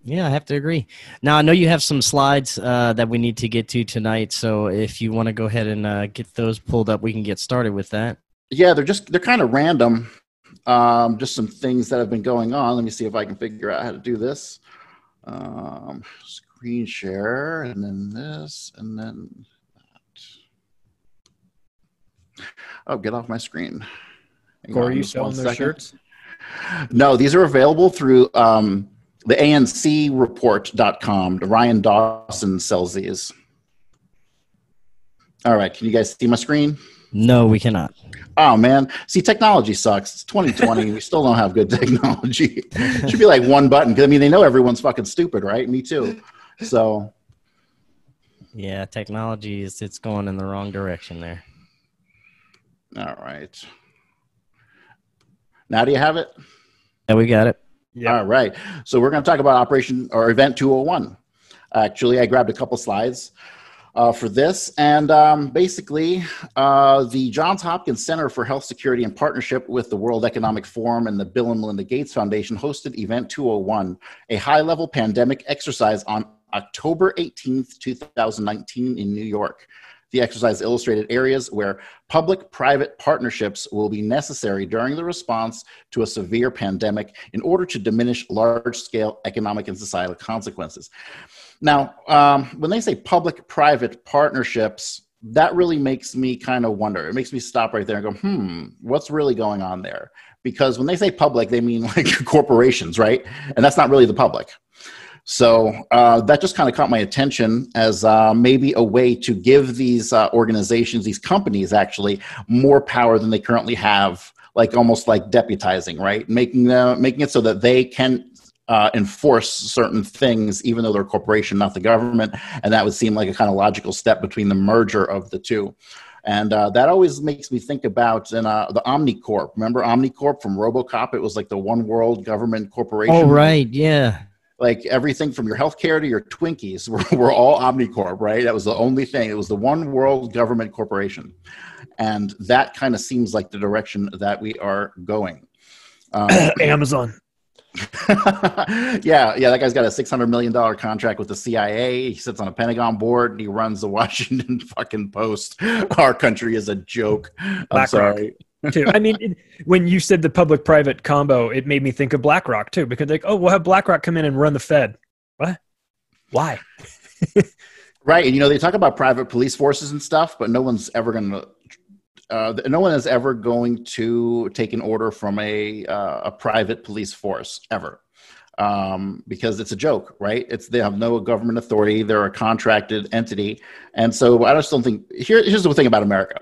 Yeah, I have to agree. Now I know you have some slides uh, that we need to get to tonight, so if you want to go ahead and uh, get those pulled up, we can get started with that. Yeah, they're just they're kind of random um, just some things that have been going on. Let me see if I can figure out how to do this. Um, screen share, and then this, and then that. Oh, get off my screen. Hang are you selling their shirts? No, these are available through um, the ancreport.com. Ryan Dawson sells these. All right, can you guys see my screen? No, we cannot. Oh man, see, technology sucks. It's 2020. we still don't have good technology. it should be like one button. Because I mean, they know everyone's fucking stupid, right? Me too. So. Yeah, technology is it's going in the wrong direction there. All right. Now do you have it? Yeah, we got it. Yeah. All right. So we're going to talk about Operation or Event 201. Actually, I grabbed a couple slides uh, for this. And um, basically, uh, the Johns Hopkins Center for Health Security, in partnership with the World Economic Forum and the Bill and Melinda Gates Foundation, hosted Event 201, a high level pandemic exercise on October 18th, 2019, in New York. The exercise illustrated areas where public private partnerships will be necessary during the response to a severe pandemic in order to diminish large scale economic and societal consequences. Now, um, when they say public private partnerships, that really makes me kind of wonder. It makes me stop right there and go, hmm, what's really going on there? Because when they say public, they mean like corporations, right? And that's not really the public. So uh, that just kind of caught my attention as uh, maybe a way to give these uh, organizations, these companies actually, more power than they currently have, like almost like deputizing, right? Making them, making it so that they can uh, enforce certain things, even though they're a corporation, not the government. And that would seem like a kind of logical step between the merger of the two. And uh, that always makes me think about in, uh, the Omnicorp. Remember Omnicorp from RoboCop? It was like the one world government corporation. Oh, right. Yeah. Like everything from your healthcare to your Twinkies were, were all Omnicorp, right? That was the only thing. It was the one world government corporation. And that kind of seems like the direction that we are going. Um, Amazon. yeah, yeah, that guy's got a six hundred million dollar contract with the CIA. He sits on a Pentagon board and he runs the Washington fucking Post. Our country is a joke. I'm Black sorry. Rock, too. I mean, it, when you said the public-private combo, it made me think of BlackRock too, because like, oh, we'll have BlackRock come in and run the Fed. What? Why? Right, and you know they talk about private police forces and stuff, but no one's ever going to. Uh, no one is ever going to take an order from a uh, a private police force ever, um, because it's a joke, right? It's they have no government authority; they're a contracted entity, and so I just don't think. Here, here's the thing about America: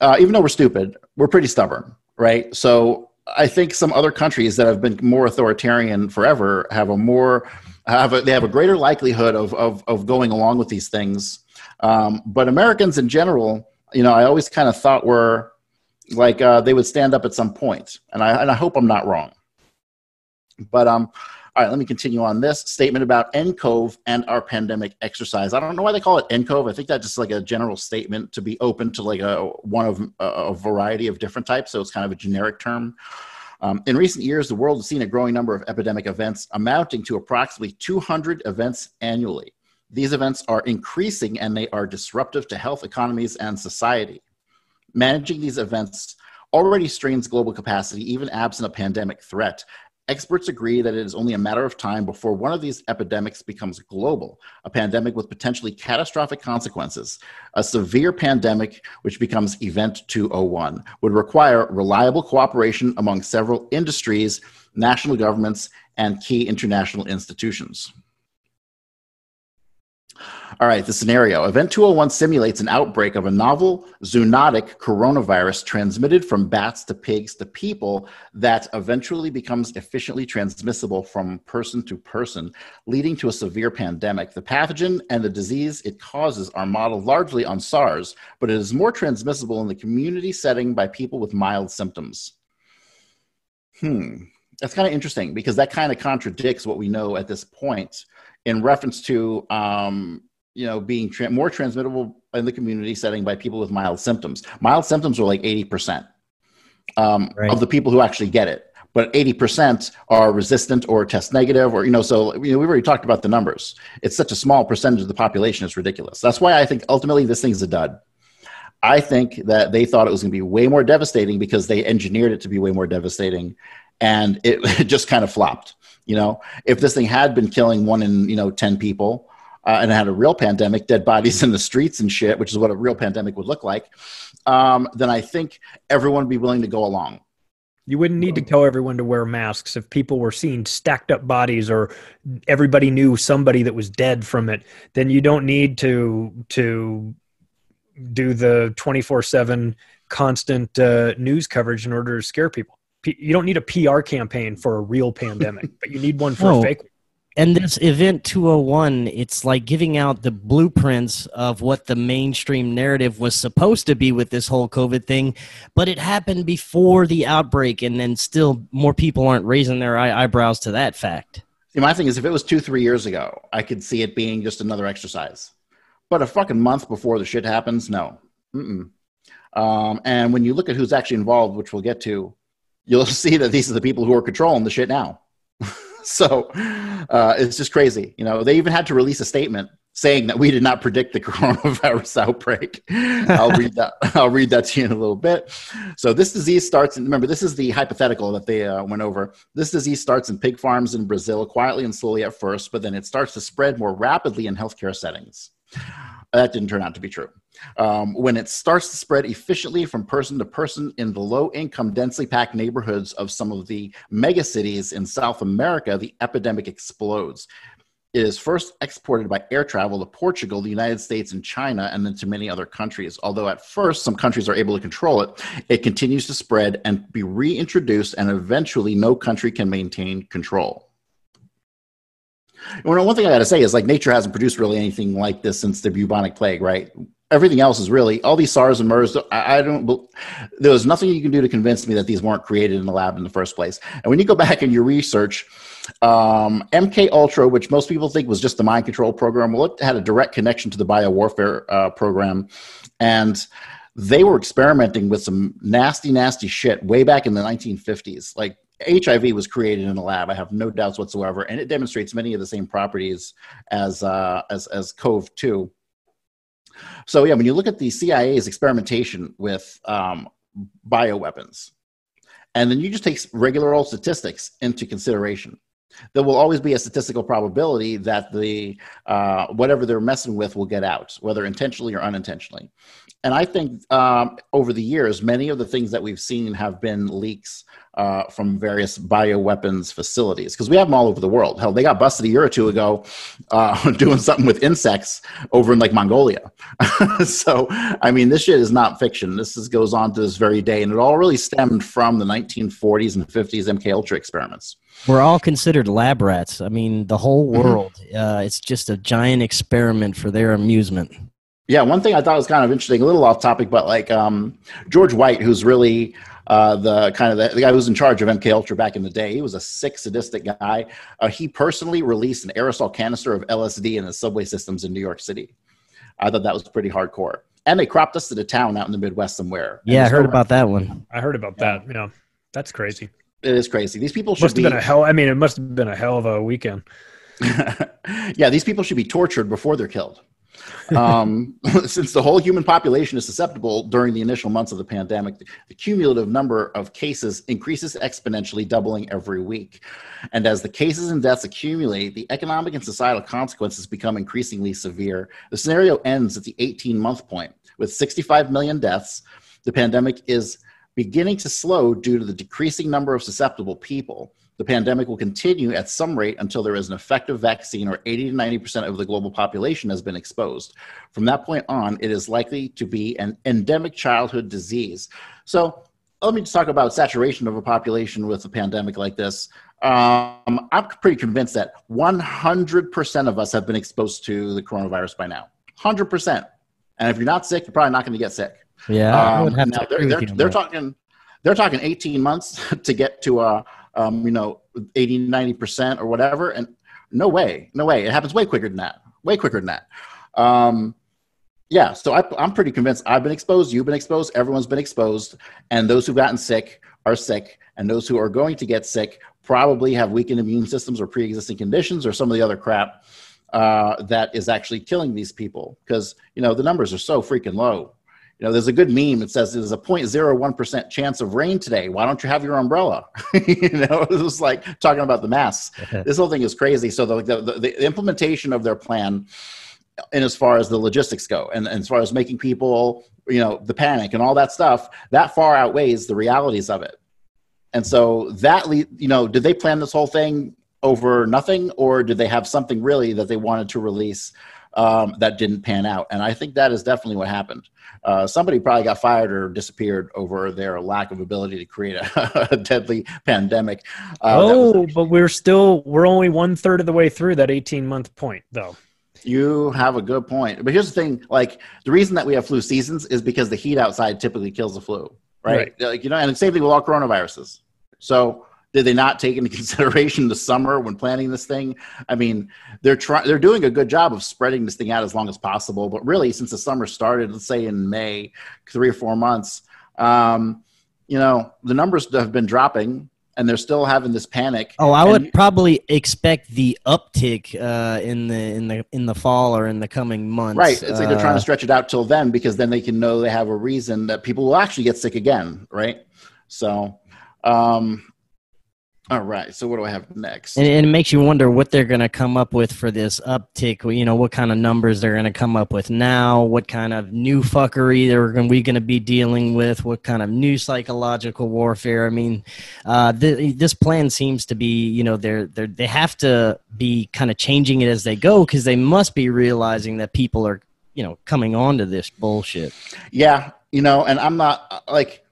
uh, even though we're stupid, we're pretty stubborn, right? So I think some other countries that have been more authoritarian forever have a more have a, they have a greater likelihood of, of, of going along with these things. Um, but Americans in general, you know, I always kind of thought were like uh, they would stand up at some point, and I and I hope I'm not wrong. But um, all right, let me continue on this statement about NCOVE and our pandemic exercise. I don't know why they call it NCOVE. I think that's just like a general statement to be open to like a one of a, a variety of different types. So it's kind of a generic term. Um, in recent years, the world has seen a growing number of epidemic events amounting to approximately 200 events annually. These events are increasing and they are disruptive to health, economies, and society. Managing these events already strains global capacity, even absent a pandemic threat, Experts agree that it is only a matter of time before one of these epidemics becomes global, a pandemic with potentially catastrophic consequences. A severe pandemic, which becomes Event 201, would require reliable cooperation among several industries, national governments, and key international institutions. All right, the scenario. Event 201 simulates an outbreak of a novel zoonotic coronavirus transmitted from bats to pigs to people that eventually becomes efficiently transmissible from person to person, leading to a severe pandemic. The pathogen and the disease it causes are modeled largely on SARS, but it is more transmissible in the community setting by people with mild symptoms. Hmm, that's kind of interesting because that kind of contradicts what we know at this point in reference to um, you know being tra- more transmittable in the community setting by people with mild symptoms. Mild symptoms are like eighty percent um, right. of the people who actually get it, but eighty percent are resistant or test negative, or you know. So you know, we've already talked about the numbers. It's such a small percentage of the population; it's ridiculous. That's why I think ultimately this thing's a dud. I think that they thought it was going to be way more devastating because they engineered it to be way more devastating, and it, it just kind of flopped. You know, if this thing had been killing one in you know ten people, uh, and had a real pandemic, dead bodies in the streets and shit, which is what a real pandemic would look like, um, then I think everyone would be willing to go along. You wouldn't need to tell everyone to wear masks if people were seeing stacked up bodies or everybody knew somebody that was dead from it. Then you don't need to to do the twenty four seven constant uh, news coverage in order to scare people. You don't need a PR campaign for a real pandemic, but you need one for oh, a fake one. and this event 201 it's like giving out the blueprints of what the mainstream narrative was supposed to be with this whole covid thing but it happened before the outbreak and then still more people aren't raising their eyebrows to that fact. See my thing is if it was two three years ago i could see it being just another exercise. But a fucking month before the shit happens no. Um, and when you look at who's actually involved which we'll get to you'll see that these are the people who are controlling the shit now so uh, it's just crazy. You know, they even had to release a statement saying that we did not predict the coronavirus outbreak. I'll read that. I'll read that to you in a little bit. So this disease starts. And remember, this is the hypothetical that they uh, went over. This disease starts in pig farms in Brazil, quietly and slowly at first, but then it starts to spread more rapidly in healthcare settings. That didn't turn out to be true. Um, when it starts to spread efficiently from person to person in the low income, densely packed neighborhoods of some of the megacities in South America, the epidemic explodes. It is first exported by air travel to Portugal, the United States, and China, and then to many other countries. Although at first some countries are able to control it, it continues to spread and be reintroduced, and eventually no country can maintain control. Well, one thing I got to say is like nature hasn't produced really anything like this since the bubonic plague, right? Everything else is really all these SARS and MERS. I, don't. There was nothing you can do to convince me that these weren't created in the lab in the first place. And when you go back and you research, um, MK Ultra, which most people think was just the mind control program, well, it had a direct connection to the biowarfare uh, program, and they were experimenting with some nasty, nasty shit way back in the 1950s. Like HIV was created in a lab. I have no doubts whatsoever, and it demonstrates many of the same properties as uh, as as COV two. So yeah, when you look at the CIA's experimentation with um, bioweapons, and then you just take regular old statistics into consideration, there will always be a statistical probability that the uh, whatever they're messing with will get out, whether intentionally or unintentionally. And I think um, over the years, many of the things that we've seen have been leaks uh, from various bioweapons facilities because we have them all over the world. Hell, they got busted a year or two ago uh, doing something with insects over in like Mongolia. so, I mean, this shit is not fiction. This is, goes on to this very day, and it all really stemmed from the 1940s and 50s MK Ultra experiments. We're all considered lab rats. I mean, the whole mm-hmm. world. Mm-hmm. Uh, it's just a giant experiment for their amusement. Yeah, one thing I thought was kind of interesting, a little off topic, but like um, George White, who's really uh, the kind of the, the, guy who was in charge of MK Ultra back in the day. He was a sick, sadistic guy. Uh, he personally released an aerosol canister of LSD in the subway systems in New York City. I thought that was pretty hardcore. And they cropped us to the town out in the Midwest somewhere. Yeah, I heard about that one. I heard about yeah. that. Yeah, that's crazy. It is crazy. These people should must have been a hell. I mean, it must have been a hell of a weekend. yeah, these people should be tortured before they're killed um, since the whole human population is susceptible during the initial months of the pandemic, the, cumulative number of cases increases exponentially, doubling every week. And as the cases and deaths accumulate, the economic and societal consequences become increasingly severe. The scenario ends at the 18 month point with 65 million deaths. The pandemic is beginning to slow due to the decreasing number of susceptible people. The pandemic will continue at some rate until there is an effective vaccine or 80 to 90% of the global population has been exposed. From that point on, it is likely to be an endemic childhood disease. So, let me just talk about saturation of a population with a pandemic like this. Um, I'm pretty convinced that 100% of us have been exposed to the coronavirus by now. 100%. And if you're not sick, you're probably not going to get sick. Yeah, um, they're, they're, they're talking they're talking 18 months to get to a um, you know, 80, 90% or whatever. And no way, no way. It happens way quicker than that, way quicker than that. Um, yeah, so I, I'm pretty convinced I've been exposed, you've been exposed, everyone's been exposed, and those who've gotten sick are sick, and those who are going to get sick probably have weakened immune systems or pre-existing conditions or some of the other crap uh, that is actually killing these people because you know the numbers are so freaking low you know, there's a good meme. It says there's a 0.01% chance of rain today. Why don't you have your umbrella? you know, it was like talking about the masks. this whole thing is crazy. So the, the, the, implementation of their plan and as far as the logistics go and, and as far as making people, you know, the panic and all that stuff, that far outweighs the realities of it. And so that, you know, did they plan this whole thing over nothing or did they have something really that they wanted to release um, that didn't pan out. And I think that is definitely what happened. Uh, somebody probably got fired or disappeared over their lack of ability to create a, a deadly pandemic. Uh, oh, but we're still we're only one third of the way through that eighteen month point, though. You have a good point. But here's the thing: like the reason that we have flu seasons is because the heat outside typically kills the flu, right? right. Like you know, and the same thing with all coronaviruses. So did they not take into consideration the summer when planning this thing? I mean, they're trying they're doing a good job of spreading this thing out as long as possible. But really, since the summer started, let's say in May, three or four months, um, you know, the numbers have been dropping and they're still having this panic. Oh, I would probably expect the uptick uh, in the in the in the fall or in the coming months. Right. It's like they're trying to uh, stretch it out till then because then they can know they have a reason that people will actually get sick again. Right. So, um, all right. So what do I have next? And, and it makes you wonder what they're going to come up with for this uptick. You know, what kind of numbers they're going to come up with now? What kind of new fuckery they're going we going to be dealing with? What kind of new psychological warfare? I mean, uh, th- this plan seems to be, you know, they're they they have to be kind of changing it as they go because they must be realizing that people are, you know, coming on to this bullshit. Yeah, you know, and I'm not like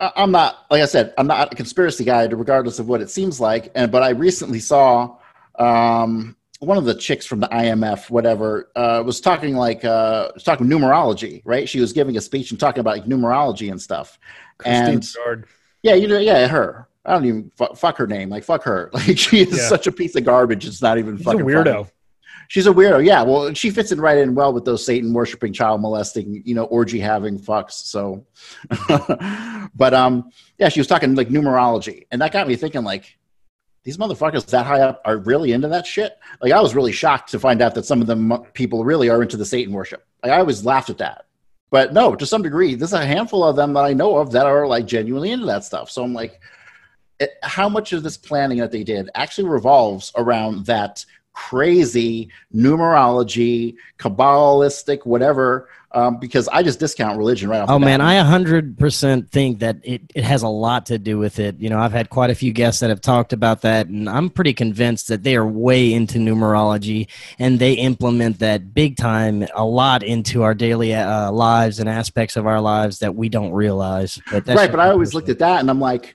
I'm not, like I said, I'm not a conspiracy guy, regardless of what it seems like. And but I recently saw um, one of the chicks from the IMF, whatever, uh, was talking like uh, was talking numerology, right? She was giving a speech and talking about like numerology and stuff. Christine and yeah, you know, yeah, her. I don't even fuck her name. Like fuck her. Like she is yeah. such a piece of garbage. It's not even She's fucking a weirdo. Funny she's a weirdo. Yeah, well, she fits in right in well with those Satan worshiping, child molesting, you know, orgy having fucks. So, but um, yeah, she was talking like numerology, and that got me thinking like. These motherfuckers that high up are really into that shit. Like I was really shocked to find out that some of them people really are into the Satan worship. Like I always laughed at that, but no, to some degree, there's a handful of them that I know of that are like genuinely into that stuff. So I'm like, it, how much of this planning that they did actually revolves around that crazy numerology, kabbalistic, whatever. Um, because I just discount religion right off. Oh man. I 100% think that it, it has a lot to do with it. You know, I've had quite a few guests that have talked about that, and I'm pretty convinced that they are way into numerology and they implement that big time a lot into our daily uh, lives and aspects of our lives that we don't realize. But that's right. But I always looked at that and I'm like,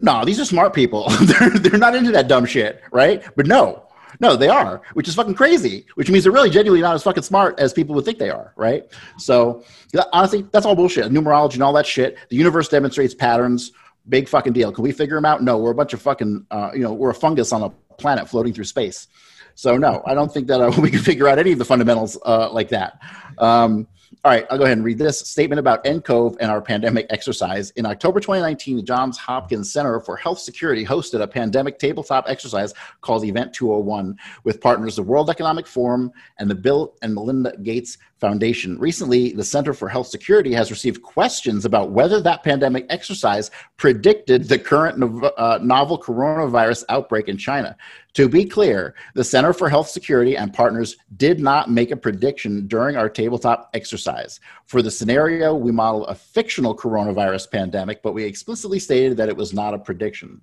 no, these are smart people. they're they're not into that dumb shit, right? But no, no, they are, which is fucking crazy. Which means they're really genuinely not as fucking smart as people would think they are, right? So honestly, that's all bullshit. Numerology and all that shit. The universe demonstrates patterns. Big fucking deal. Can we figure them out? No, we're a bunch of fucking, uh, you know, we're a fungus on a planet floating through space. So no, I don't think that uh, we can figure out any of the fundamentals uh, like that. Um, all right, I'll go ahead and read this statement about NCOVE and our pandemic exercise. In October 2019, the Johns Hopkins Center for Health Security hosted a pandemic tabletop exercise called Event 201 with partners the World Economic Forum and the Bill and Melinda Gates Foundation. Recently, the Center for Health Security has received questions about whether that pandemic exercise predicted the current uh, novel coronavirus outbreak in China. To be clear, the Center for Health Security and partners did not make a prediction during our tabletop exercise. For the scenario, we model a fictional coronavirus pandemic, but we explicitly stated that it was not a prediction.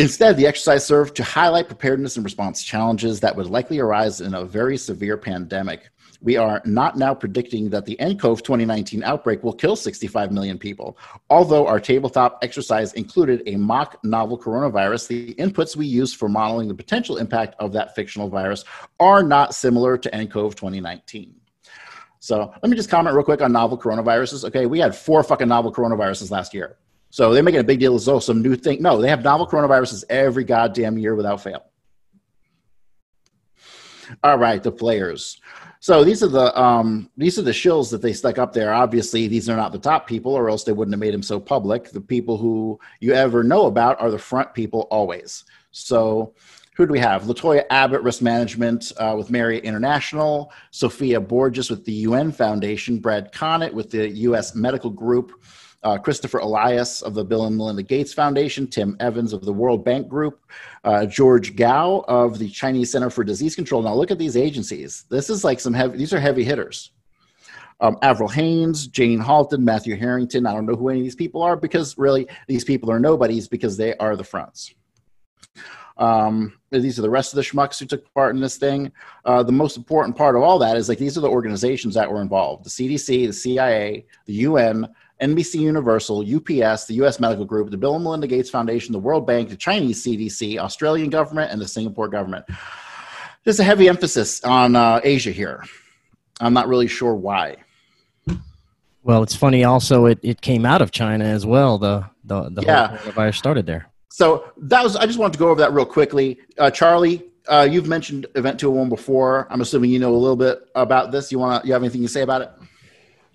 Instead, the exercise served to highlight preparedness and response challenges that would likely arise in a very severe pandemic. We are not now predicting that the NCOV 2019 outbreak will kill 65 million people. Although our tabletop exercise included a mock novel coronavirus, the inputs we used for modeling the potential impact of that fictional virus are not similar to NCOV 2019. So let me just comment real quick on novel coronaviruses. Okay, we had four fucking novel coronaviruses last year. So they're making a big deal as though some new thing. No, they have novel coronaviruses every goddamn year without fail. All right, the players. So these are the um, these are the shills that they stuck up there. Obviously, these are not the top people, or else they wouldn't have made them so public. The people who you ever know about are the front people always. So who do we have? Latoya Abbott, Risk Management uh, with Marriott International, Sophia Borges with the UN Foundation, Brad Connett with the U.S. Medical Group, uh, Christopher Elias of the Bill and Melinda Gates Foundation, Tim Evans of the World Bank Group, uh, George Gao of the Chinese Center for Disease Control. Now look at these agencies. This is like some heavy, these are heavy hitters. Um, Avril Haines, Jane Halton, Matthew Harrington. I don't know who any of these people are because really these people are nobodies because they are the fronts. Um, these are the rest of the schmucks who took part in this thing. Uh, the most important part of all that is like these are the organizations that were involved: the CDC, the CIA, the UN, NBC Universal, UPS, the US Medical Group, the Bill and Melinda Gates Foundation, the World Bank, the Chinese CDC, Australian government, and the Singapore government. There's a heavy emphasis on uh, Asia here. I'm not really sure why. Well, it's funny. Also, it, it came out of China as well. The the the Yeah. whole coronavirus started there. So that was. I just wanted to go over that real quickly. Uh, Charlie, uh, you've mentioned Event 201 before. I'm assuming you know a little bit about this. You want to? You have anything to say about it?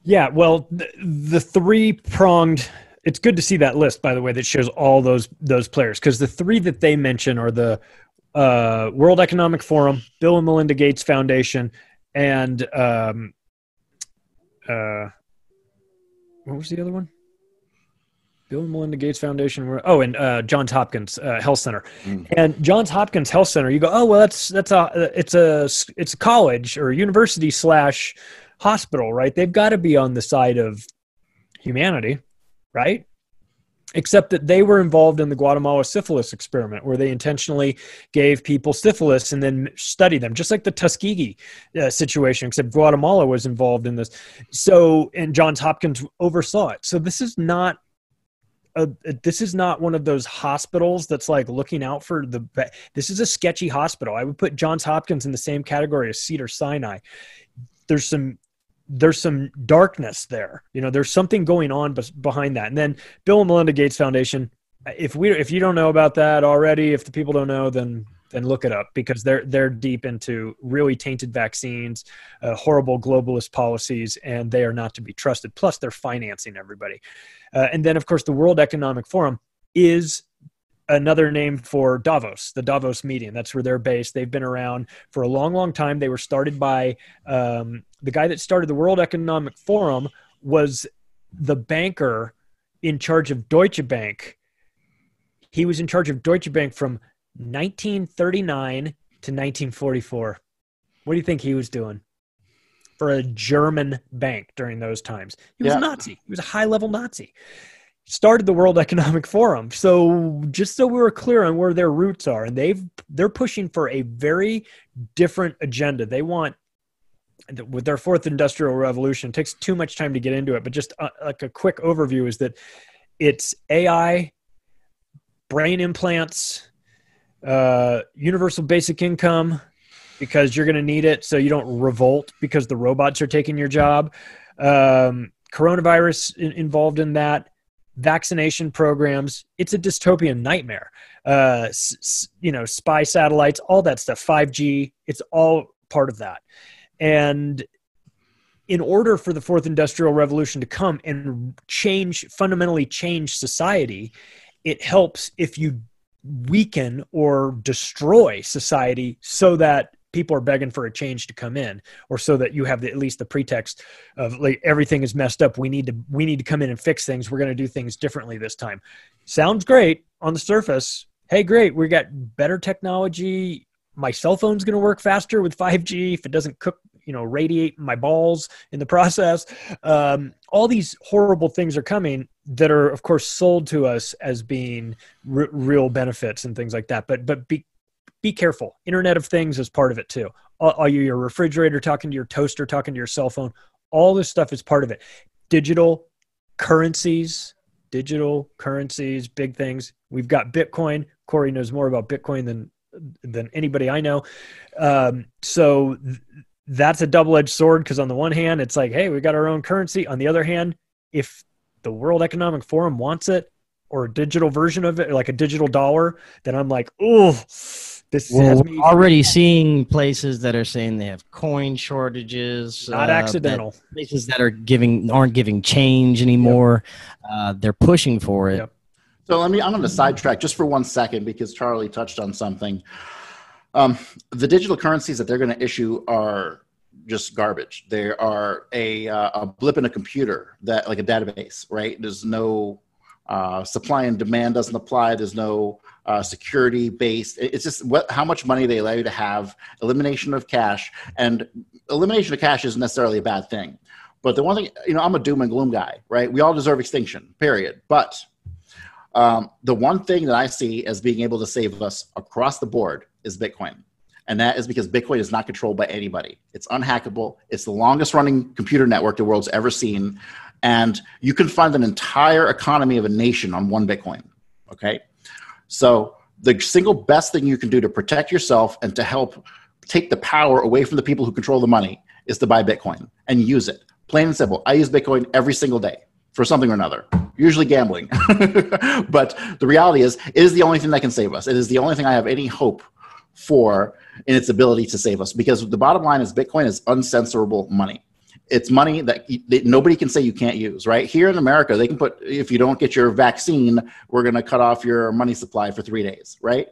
Yeah, well, the, the three pronged. It's good to see that list, by the way, that shows all those those players because the three that they mention are the uh, World Economic Forum, Bill and Melinda Gates Foundation, and um, uh, what was the other one? Bill and Melinda Gates Foundation. Oh, and uh, Johns Hopkins uh, Health Center. Mm. And Johns Hopkins Health Center. You go, oh well, that's that's a it's a it's a college or university slash hospital, right? They've got to be on the side of humanity, right? Except that they were involved in the Guatemala syphilis experiment, where they intentionally gave people syphilis and then studied them, just like the Tuskegee uh, situation. Except Guatemala was involved in this. So, and Johns Hopkins oversaw it. So this is not a, this is not one of those hospitals that's like looking out for the this is a sketchy hospital i would put johns hopkins in the same category as cedar sinai there's some there's some darkness there. You know there's something going on behind that. And then bill and melinda gates foundation if we if you don't know about that already if the people don't know then then look it up because they're they're deep into really tainted vaccines uh, horrible globalist policies and they are not to be trusted. Plus they're financing everybody. Uh, and then, of course, the World Economic Forum is another name for Davos, the Davos meeting. That's where they're based. They've been around for a long, long time. They were started by um, the guy that started the World Economic Forum was the banker in charge of Deutsche Bank He was in charge of Deutsche Bank from 1939 to 1944. What do you think he was doing for a German bank during those times? He was Yeah. a Nazi. He was a high level Nazi. Started the World Economic Forum. So just so we were clear on where their roots are, and they've they're pushing for a very different agenda. They want with their fourth industrial revolution it takes too much time to get into it but just uh, like a quick overview is that it's ai brain implants uh, universal basic income because you're going to need it so you don't revolt because the robots are taking your job um, coronavirus in, involved in that vaccination programs. It's a dystopian nightmare. Uh, s- you know spy satellites all that stuff 5g it's all part of that. And in order for the fourth industrial revolution to come and change, fundamentally change society, it helps if you weaken or destroy society so that people are begging for a change to come in or so that you have the, at least the pretext of like everything is messed up. We need to we need to come in and fix things. We're going to do things differently this time. Sounds great on the surface. Hey great. We got better technology. My cell phone's going to work faster with 5G if it doesn't cook, you know, radiate my balls in the process. Um, all these horrible things are coming that are, of course, sold to us as being r- real benefits and things like that. But but be be careful. Internet of Things is part of it too. Are you your refrigerator talking to your toaster, talking to your cell phone? All this stuff is part of it. Digital currencies, digital currencies, big things. We've got Bitcoin. Corey knows more about Bitcoin than than anybody I know. Um, so th- that's a double edged sword because on the one hand, it's like, hey, we got our own currency. On the other hand, if the World Economic Forum wants it or a digital version of it, like a digital dollar, then I'm like, oh, this Well, has we're already seeing places that are saying they have coin shortages. not uh, accidental. that- places that are giving aren't giving change anymore. Uh, they're pushing for it. Yep. So let me. I'm going to sidetrack just for one second because Charlie touched on something. Um, the digital currencies that they're going to issue are just garbage. They are a, uh, a blip in a computer that like a database, right? There's no uh, supply and demand doesn't apply. There's no uh, security based. It's just what how much money they allow you to have. Elimination of cash and elimination of cash isn't necessarily a bad thing. But the one thing, you know, I'm a doom and gloom guy, right? We all deserve extinction, period. But um, the one thing that I see as being able to save us across the board is Bitcoin. And that is because Bitcoin is not controlled by anybody. It's unhackable. It's the longest running computer network the world's ever seen. And you can fund an entire economy of a nation on one Bitcoin. Okay. So the single best thing you can do to protect yourself and to help take the power away from the people who control the money is to buy Bitcoin and use it. Plain and simple. I use Bitcoin every single day for something or another, usually gambling. but the reality is, it is the only thing that can save us. It is the only thing I have any hope for in its ability to save us because the bottom line is Bitcoin is uncensorable money. It's money that, that nobody can say you can't use, right? Here in America, they can put, if you don't get your vaccine, we're going to cut off your money supply for three days, right?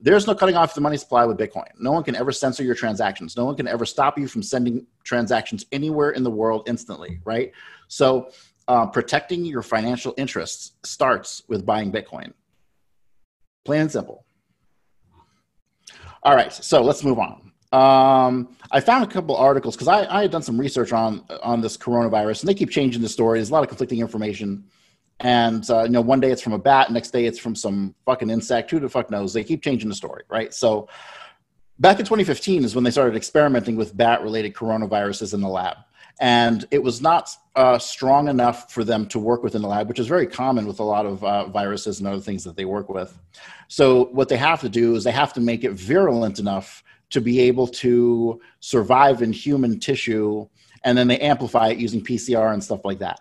There's no cutting off the money supply with Bitcoin. No one can ever censor your transactions. No one can ever stop you from sending transactions anywhere in the world instantly, right? So, uh, protecting your financial interests starts with buying Bitcoin. Plain and simple. All right, so let's move on. Um, I found a couple articles because I, I had done some research on on this coronavirus, and they keep changing the story. There's a lot of conflicting information, and uh, you know, one day it's from a bat, next day it's from some fucking insect. Who the fuck knows? They keep changing the story, right? So, back in 2015 is when they started experimenting with bat-related coronaviruses in the lab, and it was not uh, strong enough for them to work within the lab, which is very common with a lot of uh, viruses and other things that they work with. So, what they have to do is they have to make it virulent enough to be able to survive in human tissue, and then they amplify it using PCR and stuff like that.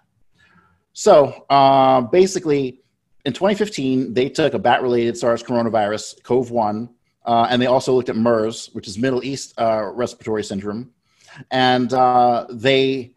So, uh, basically, in 2015, they took a bat related SARS coronavirus, CoV 1, uh, and they also looked at MERS, which is Middle East uh, Respiratory Syndrome. And uh, they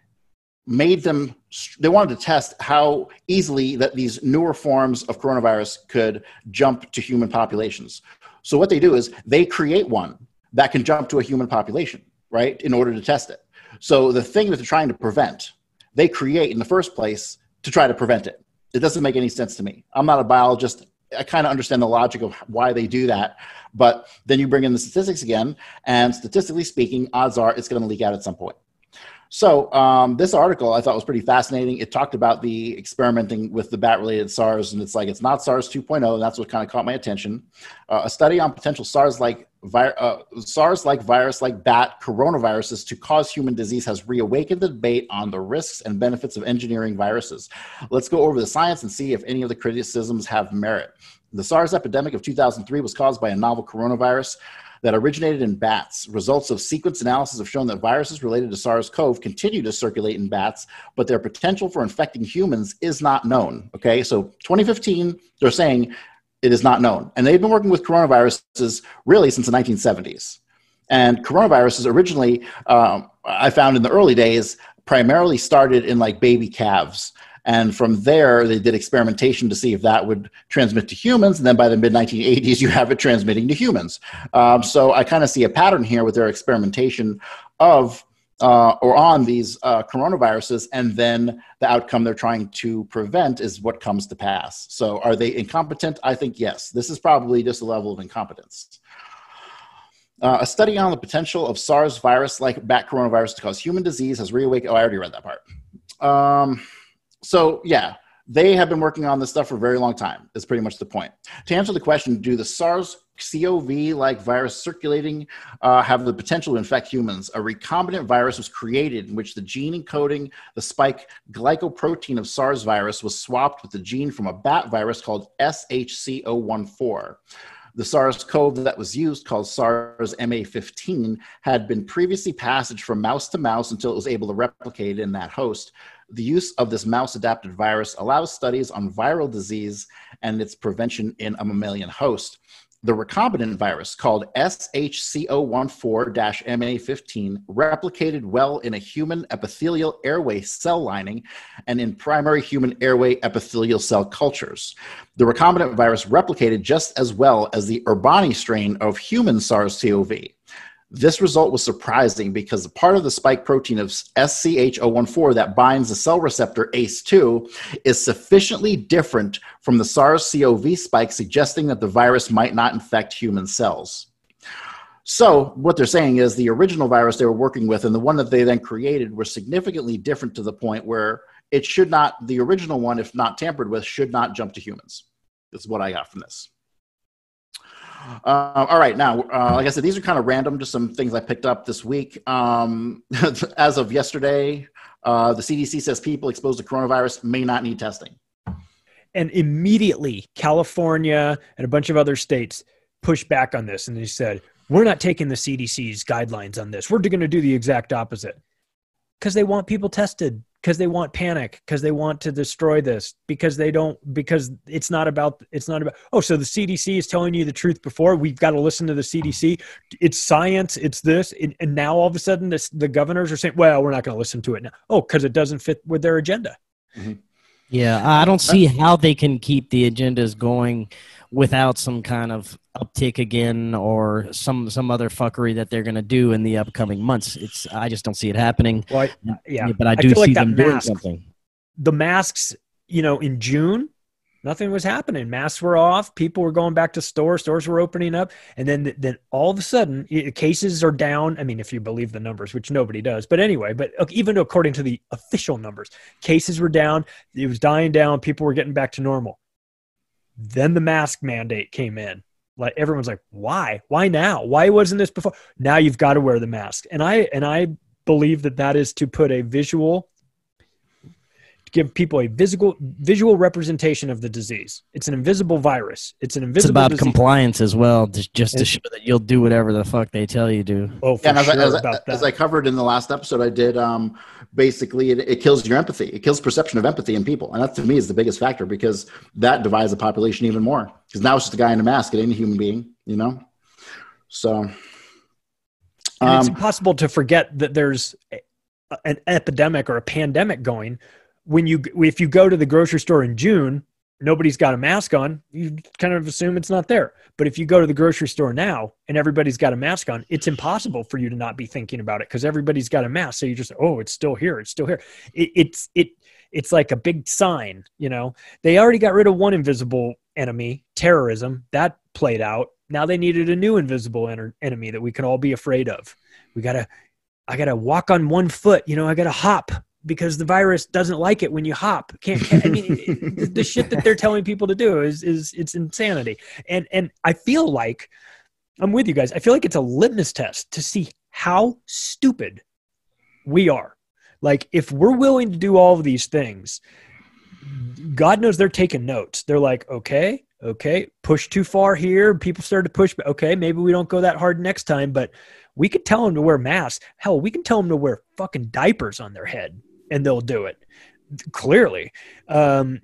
made them, they wanted to test how easily that these newer forms of coronavirus could jump to human populations. So, what they do is they create one that can jump to a human population, right, in order to test it. So, the thing that they're trying to prevent, they create in the first place to try to prevent it. It doesn't make any sense to me. I'm not a biologist. I kind of understand the logic of why they do that. But then you bring in the statistics again, and statistically speaking, odds are it's going to leak out at some point. So um, this article I thought was pretty fascinating. It talked about the experimenting with the bat-related SARS, and it's like it's not SARS 2.0, and that's what kind of caught my attention. Uh, a study on potential SARS-like vi- uh, SARS-like virus-like bat coronaviruses to cause human disease has reawakened the debate on the risks and benefits of engineering viruses. Let's go over the science and see if any of the criticisms have merit. The SARS epidemic of 2003 was caused by a novel coronavirus that originated in bats. Results of sequence analysis have shown that viruses related to SARS CoV continue to circulate in bats, but their potential for infecting humans is not known. Okay, so 2015, they're saying it is not known. And they've been working with coronaviruses really since the 1970s. And coronaviruses originally, um, I found in the early days, primarily started in like baby calves. And from there, they did experimentation to see if that would transmit to humans. And then by the mid 1980s, you have it transmitting to humans. Um, so I kind of see a pattern here with their experimentation of uh, or on these uh, coronaviruses, and then the outcome they're trying to prevent is what comes to pass. So, are they incompetent? I think yes. This is probably just a level of incompetence. Uh, a study on the potential of SARS virus like bat coronavirus to cause human disease has reawakened. Oh, I already read that part. Um, so yeah, they have been working on this stuff for a very long time. Is pretty much the point. To answer the question, do the SARS CoV like virus circulating uh, have the potential to infect humans? A recombinant virus was created in which the gene encoding the spike glycoprotein of SARS virus was swapped with the gene from a bat virus called SHC014. The SARS CoV that was used, called SARS MA15, had been previously passaged from mouse to mouse until it was able to replicate in that host. The use of this mouse adapted virus allows studies on viral disease and its prevention in a mammalian host. The recombinant virus, called SHC014 MA15, replicated well in a human epithelial airway cell lining and in primary human airway epithelial cell cultures. The recombinant virus replicated just as well as the Urbani strain of human SARS CoV. This result was surprising because the part of the spike protein of SCH014 that binds the cell receptor ACE2 is sufficiently different from the SARS CoV spike, suggesting that the virus might not infect human cells. So, what they're saying is the original virus they were working with and the one that they then created were significantly different to the point where it should not, the original one, if not tampered with, should not jump to humans. This is what I got from this. Uh, all right, now, uh, like I said, these are kind of random, just some things I picked up this week. Um, as of yesterday, uh, the CDC says people exposed to coronavirus may not need testing. And immediately, California and a bunch of other states pushed back on this and they said, we're not taking the CDC's guidelines on this. We're going to do the exact opposite because they want people tested because they want panic because they want to destroy this because they don't because it's not about it's not about oh so the cdc is telling you the truth before? We've got to listen to the cdc it's science it's this and, and now all of a sudden this, the governors are saying well we're not going to listen to it now. Oh because it doesn't fit with their agenda. Mm-hmm. yeah i don't see how they can keep the agendas going without some kind of uptick again or some some other fuckery that they're going to do in the upcoming months. It's I just don't see it happening. Well, I, yeah, but I do I see like them mask, doing something. The masks, you know, in June, nothing was happening. Masks were off. People were going back to stores. Stores were opening up, and then then all of a sudden, cases are down. I mean, if you believe the numbers, which nobody does, but anyway, but uh, even according to the official numbers, cases were down. It was dying down. People were getting back to normal then the mask mandate came in. Like everyone's like, why? Why now? Why wasn't this before? Now you've got to wear the mask. And I and I believe that that is to put a visual give people a visual visual representation of the disease. It's an invisible virus. It's an invisible. It's about disease. compliance as well, just, just to show that you'll do whatever the fuck they tell you to. Oh, for yeah, sure as, I, as, as, I covered in the last episode, I did. Um, basically, it, it kills your empathy. It kills perception of empathy in people, and that to me is the biggest factor because that divides the population even more. Because now it's just a guy in a mask. It ain't a human being, you know. So. Um, it's impossible to forget that there's an epidemic or a pandemic going when you if you go to the grocery store in June, nobody's got a mask on, you kind of assume it's not there. But if you go to the grocery store now and everybody's got a mask on, it's impossible for you to not be thinking about it because everybody's got a mask. So you just, oh, it's still here. It's still here. It, it's it it's like a big sign. You know, they already got rid of one invisible enemy, terrorism. That played out. Now they needed a new invisible en- enemy that we can all be afraid of. We gotta, I gotta walk on one foot. You know, I gotta hop because the virus doesn't like it when you hop. Can't, can't I mean the, the shit that they're telling people to do is is it's insanity. And and I feel like I'm with you guys. I feel like it's a litmus test to see how stupid we are. Like if we're willing to do all of these things, God knows they're taking notes. They're like, okay, okay, push too far here. People started to push. Okay, maybe we don't go that hard next time, but we could tell them to wear masks. Hell, we can tell them to wear fucking diapers on their head and they'll do it. Clearly. Um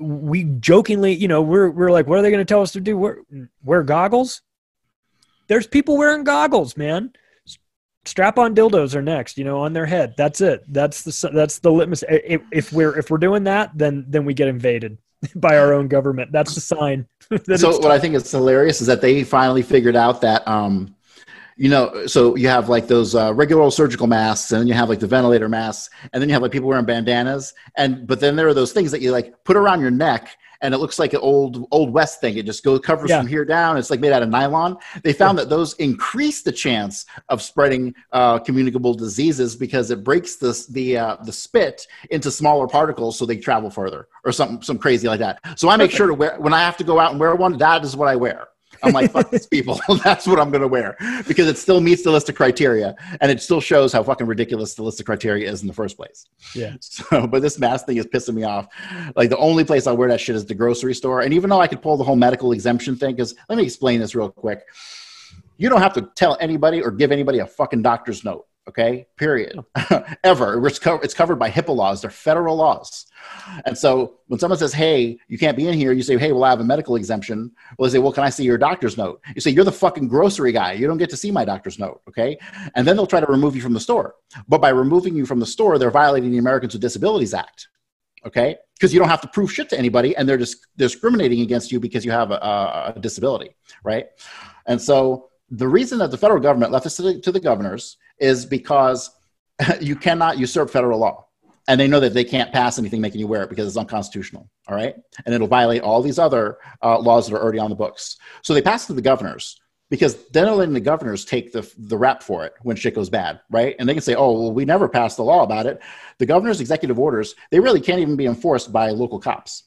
we jokingly you know we're we're like what are they going to tell us to do? Wear, wear goggles? There's people wearing goggles man. Strap on dildos are next you know on their head. That's it. That's the that's the litmus if, if we're if we're doing that then then we get invaded by our own government. That's the sign so what i think is hilarious is that they finally figured out that um you know, so you have like those uh, regular surgical masks, and then you have like the ventilator masks, and then you have like people wearing bandanas, and but then there are those things that you like put around your neck, and it looks like an old old west thing. It just goes covers yeah. from here down. It's like made out of nylon. They found yeah. that those increase the chance of spreading uh, communicable diseases because it breaks the the uh, the spit into smaller particles, so they travel further, or something some crazy like that. So I make sure to wear when I have to go out and wear one. That is what I wear. I'm like, fuck these people. That's what I'm going to wear because it still meets the list of criteria and it still shows how fucking ridiculous the list of criteria is in the first place. Yeah. So, but this mask thing is pissing me off. Like the only place I wear that shit is the grocery store. And even though I could pull the whole medical exemption thing, because let me explain this real quick. You don't have to tell anybody or give anybody a fucking doctor's note okay? Period. Ever. It's, co- it's covered by hipaa laws. They're federal laws. And so when someone says hey you can't be in here you say hey well i have a medical exemption. Well they say well can i see your doctor's note? You say you're the fucking grocery guy. You don't get to see my doctor's note okay? And then they'll try to remove you from the store. But by removing you from the store they're violating the americans with disabilities act okay? Because you don't have to prove shit to anybody and they're just discriminating against you because you have a, a disability right? And so the reason that the federal government left this to the, to the governors is because you cannot usurp federal law. And they know that they can't pass anything making you wear it because it's unconstitutional. All right. And it'll violate all these other uh, laws that are already on the books. So they pass it to the governors because then they're letting the governors take the, the rap for it when shit goes bad. Right. And they can say, oh, well, we never passed the law about it. The governor's executive orders, they really can't even be enforced by local cops.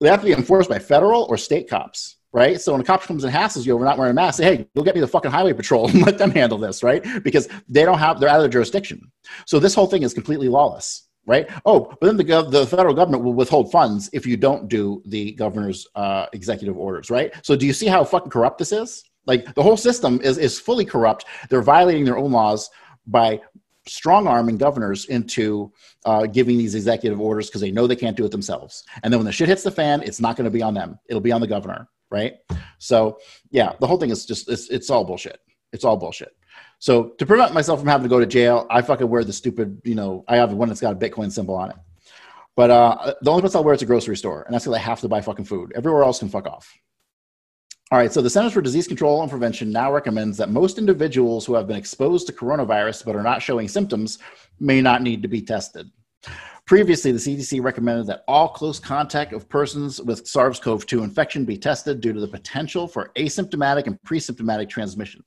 They have to be enforced by federal or state cops right? So when a cop comes and hassles you over not wearing a mask, say, hey, go get me the fucking highway patrol and let them handle this, right? Because they don't have, they're out of their jurisdiction. So this whole thing is completely lawless, right? Oh, but then the, gov- the federal government will withhold funds if you don't do the governor's uh, executive orders, right? So do you see how fucking corrupt this is? Like the whole system is, is fully corrupt. They're violating their own laws by strong arming governors into uh, giving these executive orders because they know they can't do it themselves. And then when the shit hits the fan, it's not going to be on them. It'll be on the governor right? So yeah, the whole thing is just it's, it's all bullshit. It's all bullshit. So to prevent myself from having to go to jail, I fucking wear the stupid, you know, I have one that's got a Bitcoin symbol on it. But uh, the only place I'll wear it's a grocery store, and that's because I have to buy fucking food. Everywhere else can fuck off. All right, so the Centers for Disease Control and Prevention now recommends that most individuals who have been exposed to coronavirus but are not showing symptoms may not need to be tested. Previously, the CDC recommended that all close contact of persons with SARS CoV 2 infection be tested due to the potential for asymptomatic and pre-symptomatic transmission.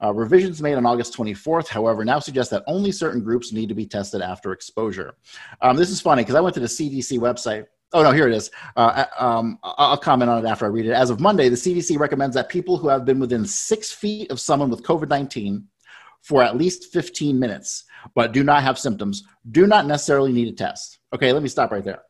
Uh, revisions made on August 24th, however, now suggest that only certain groups need to be tested after exposure. Um, this is funny because I went to the CDC website Oh no, here it is. Uh, uh, um, I'll comment on it after I read it. As of Monday, the CDC recommends that people who have been within six feet of someone with COVID 19 for at least 15 minutes but do not have symptoms do not necessarily need a test. Okay, let me stop right there.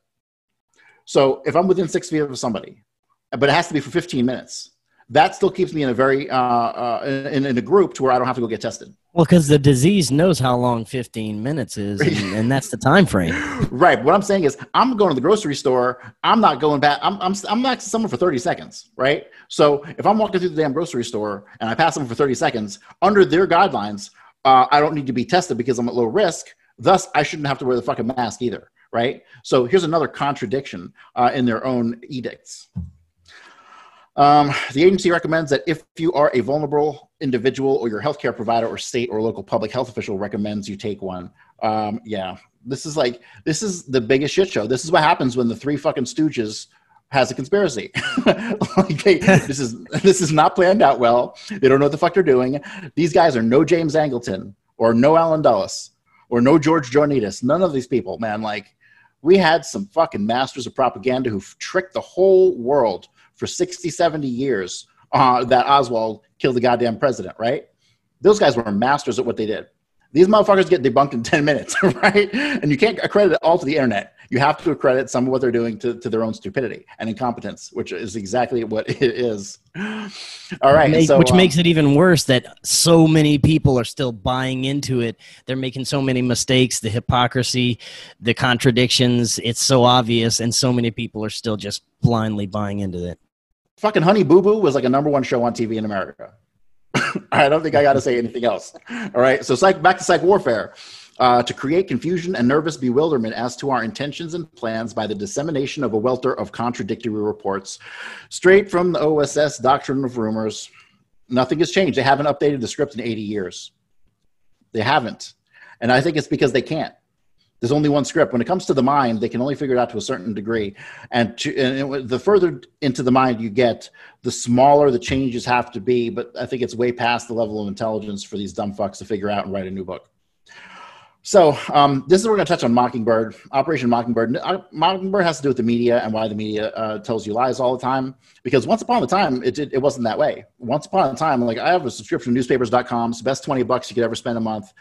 So if I'm within six feet of somebody, but it has to be for 15 minutes, that still keeps me in a very uh, uh, in, in a group to where I don't have to go get tested. Well, because the disease knows how long 15 minutes is, and, and, that's the time frame. right. What I'm saying is, I'm going to the grocery store. I'm not going back. I'm I'm I'm not someone for 30 seconds. Right. So if I'm walking through the damn grocery store and I pass someone for 30 seconds, under their guidelines, uh, I don't need to be tested because I'm at low risk. Thus, I shouldn't have to wear the fucking mask either, right? So here's another contradiction uh, in their own edicts. Um, the agency recommends that if you are a vulnerable individual or your healthcare provider or state or local public health official recommends you take one. Um, yeah, this is like, this is the biggest shit show. This is what happens when the three fucking stooges has a conspiracy. like they, this is this is not planned out well. They don't know what the fuck they're doing. These guys are no James Angleton or no Allen Dulles or no George Joannides. None of these people, man. Like we had some fucking masters of propaganda who tricked the whole world for 60, 70 years uh, that Oswald killed the goddamn president, right? Those guys were masters at what they did. These motherfuckers get debunked in 10 minutes, right? And you can't accredit it all to the internet. You have to accredit some of what they're doing to, to their own stupidity and incompetence, which is exactly what it is. All right. Make, so, which um, makes it even worse that so many people are still buying into it. They're making so many mistakes, the hypocrisy, the contradictions. It's so obvious, and so many people are still just blindly buying into it. Fucking Honey Boo Boo was like a number one show on TV in America. I don't think I got to say anything else. All right. So psych, back to psych warfare. Uh, to create confusion and nervous bewilderment as to our intentions and plans by the dissemination of a welter of contradictory reports, straight from the OSS doctrine of rumors. Nothing has changed. They haven't updated the script in 80 years. They haven't. And I think it's because they can't. There's only one script. When it comes to the mind, they can only figure it out to a certain degree. And, to, and the further into the mind you get, the smaller the changes have to be. But I think it's way past the level of intelligence for these dumb fucks to figure out and write a new book. So um, this is we're going to touch on Mockingbird, Operation Mockingbird. Uh, Mockingbird has to do with the media and why the media uh, tells you lies all the time. Because once upon a time, it, it, it wasn't that way. Once upon a time, like I have a subscription to newspapers.com. It's the best 20 bucks you could ever spend a month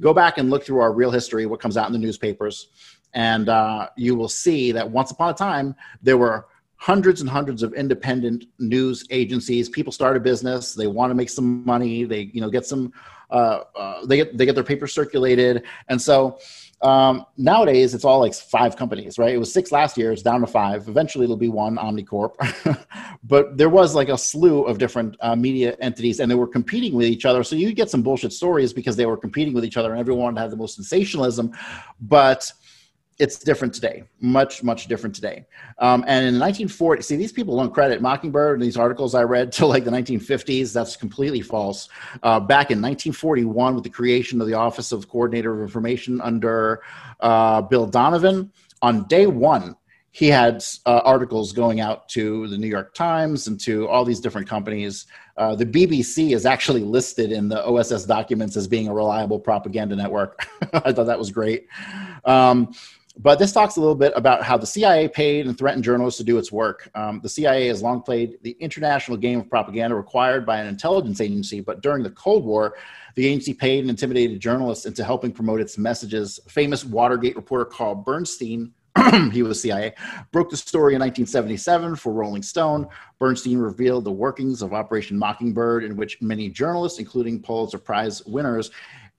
go back and look through our real history, what comes out in the newspapers, and uh, you will see that once upon a time there were hundreds and hundreds of independent news agencies. People start a business, they want to make some money, they you know get some, uh, uh, they get they get their paper circulated, and so um, nowadays, it's all like five companies, right? It was six last year. It's down to five. Eventually, it'll be one Omnicorp. but there was like a slew of different uh, media entities, and they were competing with each other. So you get some bullshit stories because they were competing with each other, and everyone had the most sensationalism. But it's different today, much, much different today. Um, and in 1940, see, these people don't credit Mockingbird and these articles I read till like the 1950s. That's completely false. Uh, back in 1941, with the creation of the Office of Coordinator of Information under uh, Bill Donovan, on day one, he had uh, articles going out to the New York Times and to all these different companies. Uh, the BBC is actually listed in the OSS documents as being a reliable propaganda network. I thought that was great. Um, but this talks a little bit about how the CIA paid and threatened journalists to do its work. Um, the CIA has long played the international game of propaganda required by an intelligence agency, but during the Cold War, the agency paid and intimidated journalists into helping promote its messages. Famous Watergate reporter Carl Bernstein he was CIA, broke the story in 1977 for Rolling Stone. Bernstein revealed the workings of Operation Mockingbird, in which many journalists, including Pulitzer Prize winners,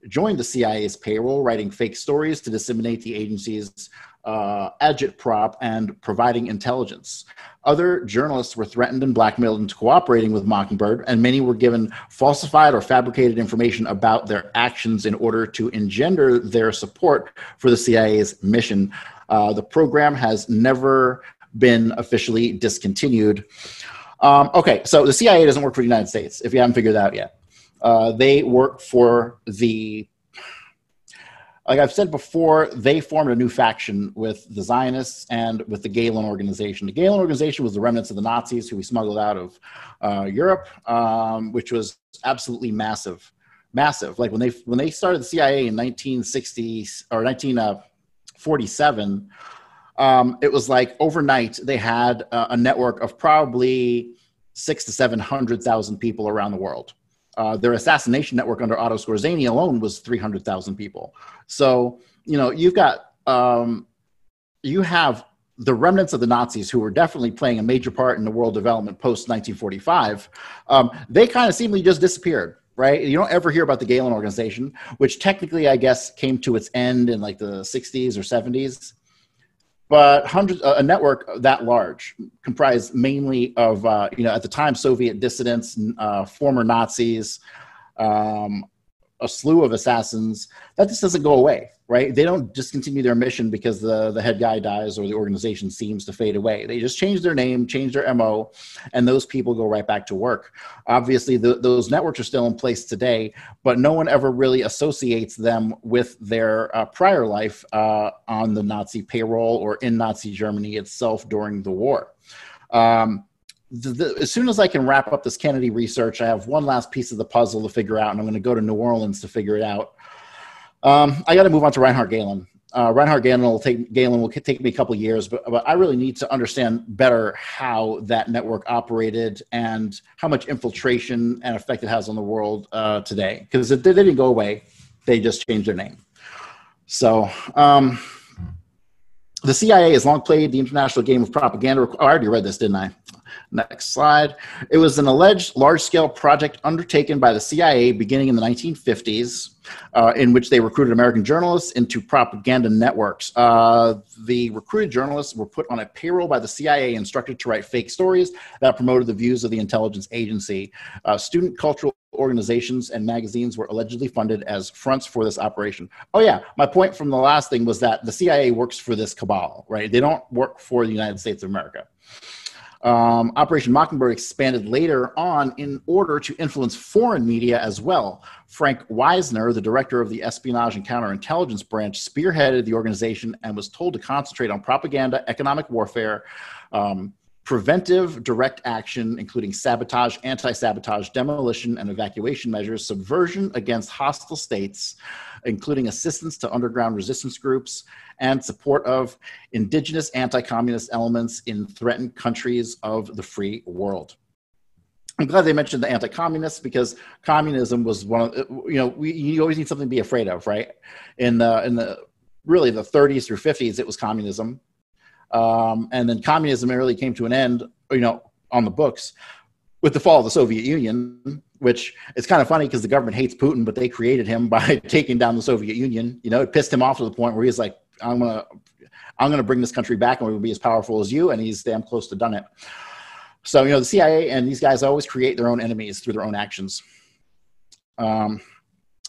joined the CIA's payroll, writing fake stories to disseminate the agency's uh, agitprop and providing intelligence. Other journalists were threatened and blackmailed into cooperating with Mockingbird, and many were given falsified or fabricated information about their actions in order to engender their support for the CIA's mission. Uh, the program has never been officially discontinued. Um, okay, so the CIA doesn't work for the United States, if you haven't figured that out yet. Uh, they work for the like I've said before, they formed a new faction with the Zionists and with the Gehlen organization. The Gehlen organization was the remnants of the Nazis who we smuggled out of uh, Europe, um, which was absolutely massive, massive. Like when they when they started the CIA in 1960 or 1947, uh, um, it was like overnight they had uh, a network of probably six to seven hundred thousand people around the world. Uh, their assassination network under Otto Skorzeny alone was 300,000 people. So, you know, you've got, um, you have the remnants of the Nazis who were definitely playing a major part in the world development post 1945. Um, they kind of seemingly just disappeared, right? You don't ever hear about the Gehlen organization, which technically, I guess, came to its end in like the 60s or 70s but hundreds a network that large comprised mainly of uh, you know at the time soviet dissidents uh, former nazis um, a slew of assassins that just doesn't go away right? They don't discontinue their mission because the, the head guy dies or the organization seems to fade away. They just change their name change their mo and those people go right back to work. Obviously the, those networks are still in place today but no one ever really associates them with their uh, prior life uh, on the nazi payroll or in nazi germany itself during the war. Um, the, the, as soon as I can wrap up this Kennedy research, I have one last piece of the puzzle to figure out, and I'm going to go to New Orleans to figure it out. Um, I got to move on to Reinhard Gehlen. Uh, Reinhard Gehlen will take Gehlen will take me a couple years, but, but I really need to understand better how that network operated and how much infiltration and effect it has on the world uh, today. Because they didn't go away; they just changed their name. So. Um, the CIA has long played the international game of propaganda. I already read this, didn't I? Next slide. It was an alleged large scale project undertaken by the CIA beginning in the 1950s, uh, in which they recruited American journalists into propaganda networks. Uh, the recruited journalists were put on a payroll by the CIA, instructed to write fake stories that promoted the views of the intelligence agency. Uh, student cultural organizations and magazines were allegedly funded as fronts for this operation. Oh, yeah. My point from the last thing was that the CIA works for this cabal, right? They don't work for the United States of America. Um, Operation Mockingbird expanded later on in order to influence foreign media as well. Frank Wisner, the director of the Espionage and Counterintelligence Branch, spearheaded the organization and was told to concentrate on propaganda, economic warfare, um, preventive direct action, including sabotage, anti sabotage, demolition, and evacuation measures, subversion against hostile states, including assistance to underground resistance groups, and support of indigenous anti communist elements in threatened countries of the free world. I'm glad they mentioned the anti-communists because communism was one of you know we, you always need something to be afraid of, right? In the in the really the 30s through 50s, it was communism. Um, and then communism really came to an end, you know, on the books with the fall of the Soviet Union, which is kind of funny because the government hates Putin, but they created him by taking down the Soviet Union. You know, it pissed him off to the point where he's like, I'm gonna, I'm gonna bring this country back, and we'll be as powerful as you. And he's damn close to done it. So you know, the CIA and these guys always create their own enemies through their own actions. Um,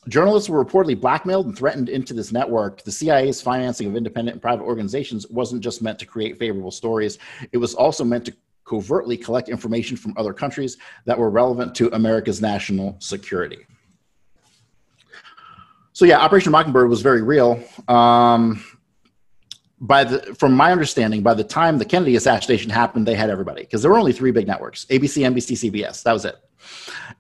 Journalists were reportedly blackmailed and threatened into this network. The CIA's financing of independent and private organizations wasn't just meant to create favorable stories, it was also meant to covertly collect information from other countries that were relevant to America's national security. So, yeah, Operation Mockingbird was very real. Um, by the, from my understanding, by the time the Kennedy assassination happened, they had everybody because there were only three big networks: ABC, NBC, CBS. That was it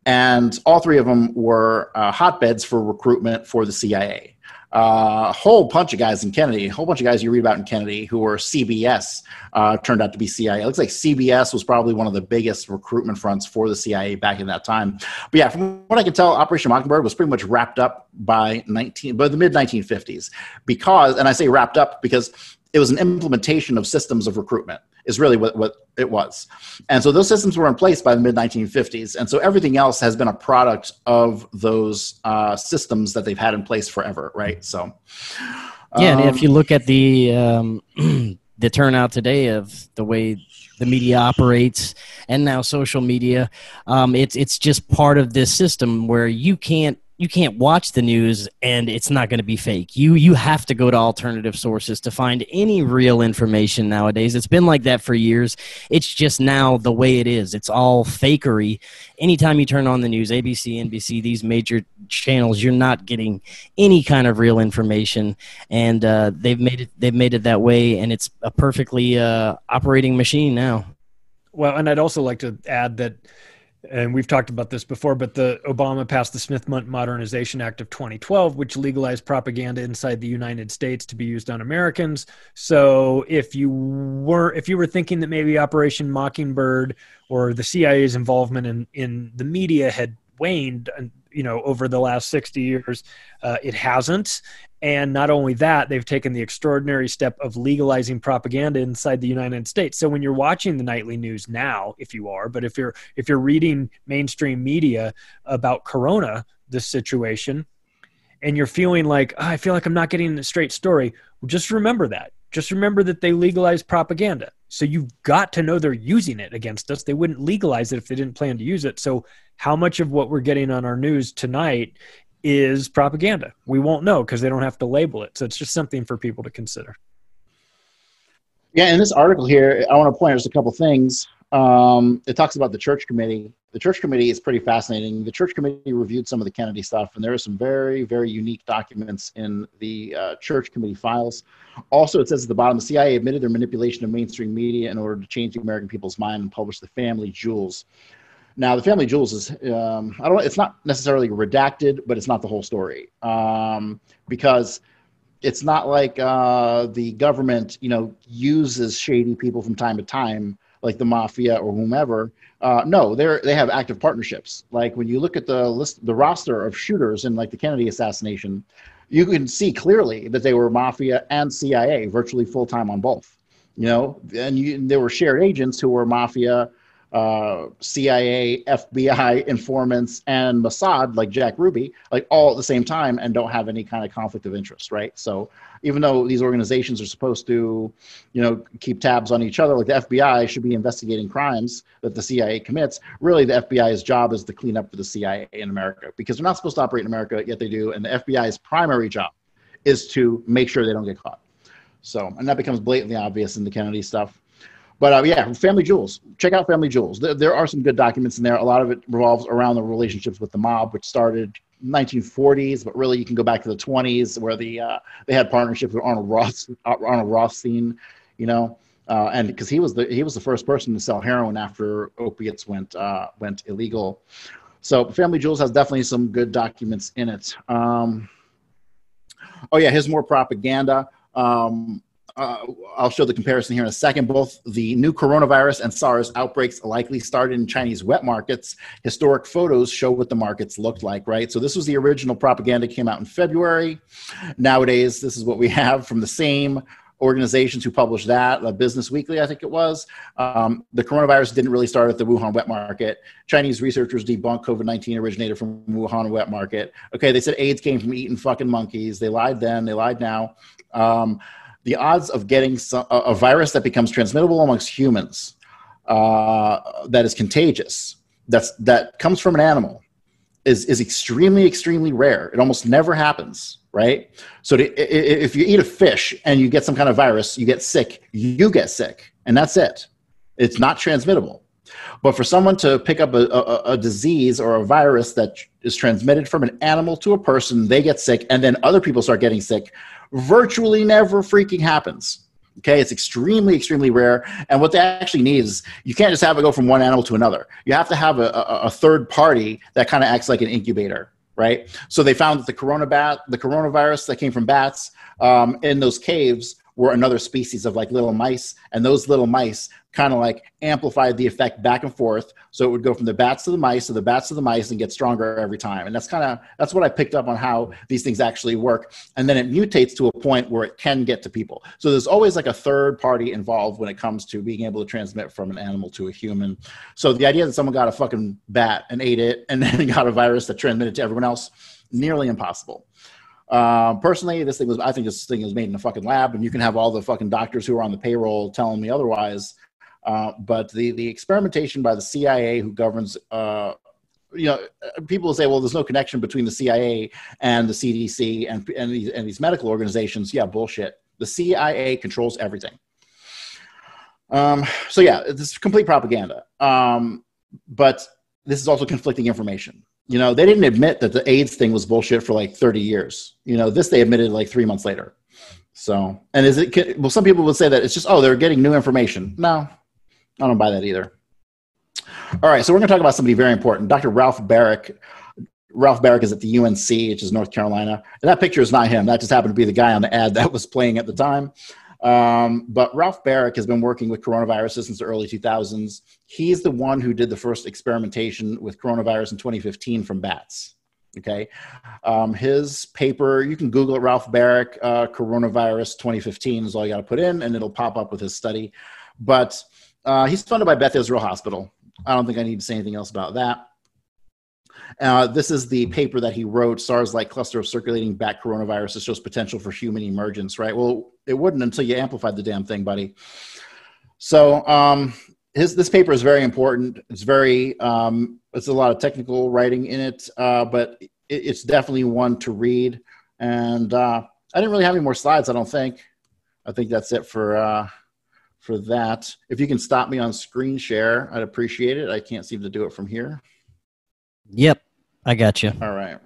and all three of them were uh, hotbeds for recruitment for the CIA. Uh, a whole bunch of guys in Kennedy, a whole bunch of guys you read about in Kennedy who were CBS uh, turned out to be CIA. It looks like CBS was probably one of the biggest recruitment fronts for the CIA back in that time. But yeah, from what I can tell, Operation Mockingbird was pretty much wrapped up by 19 by the mid 1950s because, and I say wrapped up because it was an implementation of systems of recruitment is really what, what it was. And so those systems were in place by the mid 1950s. And so everything else has been a product of those uh, systems that they've had in place forever, right? So, yeah, um, and if you look at the um, the turnout today of the way the media operates and now social media, um, it's it's just part of this system where you can't you can't watch the news and it's not going to be fake. You you have to go to alternative sources to find any real information nowadays. It's been like that for years. It's just now the way it is. It's all fakery. Anytime you turn on the news, ABC, NBC, these major channels, you're not getting any kind of real information, and uh, they've made it they've made it that way, and it's a perfectly uh, operating machine now. Well, and I'd also like to add that and we've talked about this before, but the Obama passed the Smith Modernization Act of 2012, which legalized propaganda inside the United States to be used on Americans. So if you were if you were thinking that maybe Operation Mockingbird or the CIA's involvement in in the media had waned, you know, over the last 60 years, uh, it hasn't. And not only that, they've taken the extraordinary step of legalizing propaganda inside the United States. So when you're watching the nightly news now, if you are, but if you're if you're reading mainstream media about Corona, this situation, and you're feeling like oh, I feel like I'm not getting the straight story, well, just remember that. Just remember that they legalized propaganda. So you've got to know they're using it against us. They wouldn't legalize it if they didn't plan to use it. So how much of what we're getting on our news tonight is propaganda. We won't know because they don't have to label it. So it's just something for people to consider. Yeah, in this article here, I want to point out just a couple things. Um, it talks about the church committee. The church committee is pretty fascinating. The church committee reviewed some of the Kennedy stuff, and there are some very, very unique documents in the uh, church committee files. Also, it says at the bottom, the CIA admitted their manipulation of mainstream media in order to change the American people's mind and publish the family jewels. Now, the family jewels is um, I don't know. It's not necessarily redacted, but it's not the whole story um, because it's not like uh, the government, you know, uses shady people from time to time, like the mafia or whomever. Uh, no, they're they have active partnerships. Like when you look at the list, the roster of shooters in like the Kennedy assassination, you can see clearly that they were mafia and CIA, virtually full time on both. You know, and you, there were shared agents who were mafia uh, CIA, FBI informants, and Mossad, like Jack Ruby, like all at the same time and don't have any kind of conflict of interest, right? So even though these organizations are supposed to, you know, keep tabs on each other, like the FBI should be investigating crimes that the CIA commits, really the FBI's job is to clean up for the CIA in America because they're not supposed to operate in America, yet they do. And the FBI's primary job is to make sure they don't get caught. So, and that becomes blatantly obvious in the Kennedy stuff. But uh, yeah, Family Jewels. Check out Family Jewels. There, there, are some good documents in there. A lot of it revolves around the relationships with the mob, which started 1940s, but really you can go back to the 20s where the uh, they had partnerships with Arnold Roth, Arnold Rothstein, you know, uh, and because he was the he was the first person to sell heroin after opiates went uh, went illegal. So Family Jewels has definitely some good documents in it. Um, oh yeah, here's more propaganda. Um, uh, I'll show the comparison here in a second. Both the new coronavirus and SARS outbreaks likely started in Chinese wet markets. Historic photos show what the markets looked like, right? So this was the original propaganda came out in February. Nowadays, this is what we have from the same organizations who published that, uh, Business Weekly, I think it was. Um, the coronavirus didn't really start at the Wuhan wet market. Chinese researchers debunked COVID 19 originated from Wuhan wet market. Okay, they said AIDS came from eating fucking monkeys. They lied then, they lied now. Um, the odds of getting some, a, a, virus that becomes transmittable amongst humans uh, that is contagious that's that comes from an animal is is extremely extremely rare. It almost never happens right? So to, if you eat a fish and you get some kind of virus you get sick you get sick and that's it. It's not transmittable. But for someone to pick up a, a, a, disease or a virus that is transmitted from an animal to a person, they get sick, and then other people start getting sick virtually never freaking happens. Okay, it's extremely, extremely rare. And what they actually need is you can't just have it go from one animal to another. You have to have a, a, a third party that kind of acts like an incubator, right? So they found that the corona bat, the coronavirus that came from bats um, in those caves were another species of like little mice, and those little mice kind of like amplified the effect back and forth. So it would go from the bats to the mice to the bats to the mice and get stronger every time. And that's kind of that's what I picked up on how these things actually work. And then it mutates to a point where it can get to people. So there's always like a third party involved when it comes to being able to transmit from an animal to a human. So the idea that someone got a fucking bat and ate it and then got a virus that transmitted to everyone else, nearly impossible. Um, personally, this thing was, I think this thing was made in a fucking lab, and you can have all the fucking doctors who are on the payroll telling me otherwise. Uh, but the, the experimentation by the CIA, who governs, uh, you know, people say, well, there's no connection between the CIA and the CDC and, and, these, and these medical organizations. Yeah, bullshit. The CIA controls everything. Um, so, yeah, this is complete propaganda. Um, but this is also conflicting information you know, they didn't admit that the AIDS thing was bullshit for like 30 years. You know, this they admitted like three months later. So, and is it, well, some people would say that it's just, oh, they're getting new information. No, I don't buy that either. All right, so we're going to talk about somebody very important, Dr. Ralph Baric. Ralph Baric is at the UNC, which is North Carolina. And that picture is not him. That just happened to be the guy on the ad that was playing at the time. Um, but Ralph Baric has been working with coronaviruses since the early 2000s. He's the one who did the first experimentation with coronavirus in 2015 from bats. Okay. Um, his paper, you can Google it, Ralph Baric, uh, coronavirus 2015 is all you got to put in, and it'll pop up with his study. But uh, he's funded by Beth Israel Hospital. I don't think I need to say anything else about that. Uh, this is the paper that he wrote, SARS-like cluster of circulating bat coronaviruses shows potential for human emergence, right? Well, it wouldn't until you amplified the damn thing, buddy. So um, his, this paper is very important. It's very, um, it's a lot of technical writing in it, uh, but it, it's definitely one to read. And uh, I didn't really have any more slides, I don't think. I think that's it for, uh, for that. If you can stop me on screen share, I'd appreciate it. I can't seem to do it from here. Yep, I got you. All right.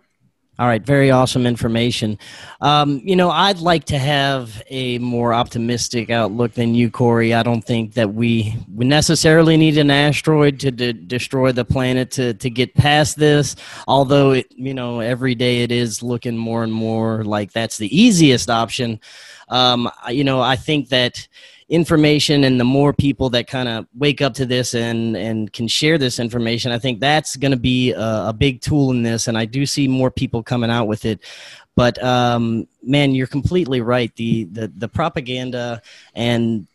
All right, very awesome information. Um, you know, I'd like to have a more optimistic outlook than you, Cory. I don't think that we, we necessarily need an asteroid to de- destroy the planet to, to get past this. Although, it, you know, every day it is looking more and more like that's the easiest option. Um, you know, I think that information and the more people that kind of wake up to this and and can share this information i think that's going to be a, a, big tool in this and i do see more people coming out with it. But um, man you're completely right. The, the the propaganda and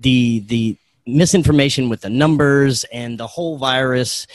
the the misinformation with the numbers and the whole virus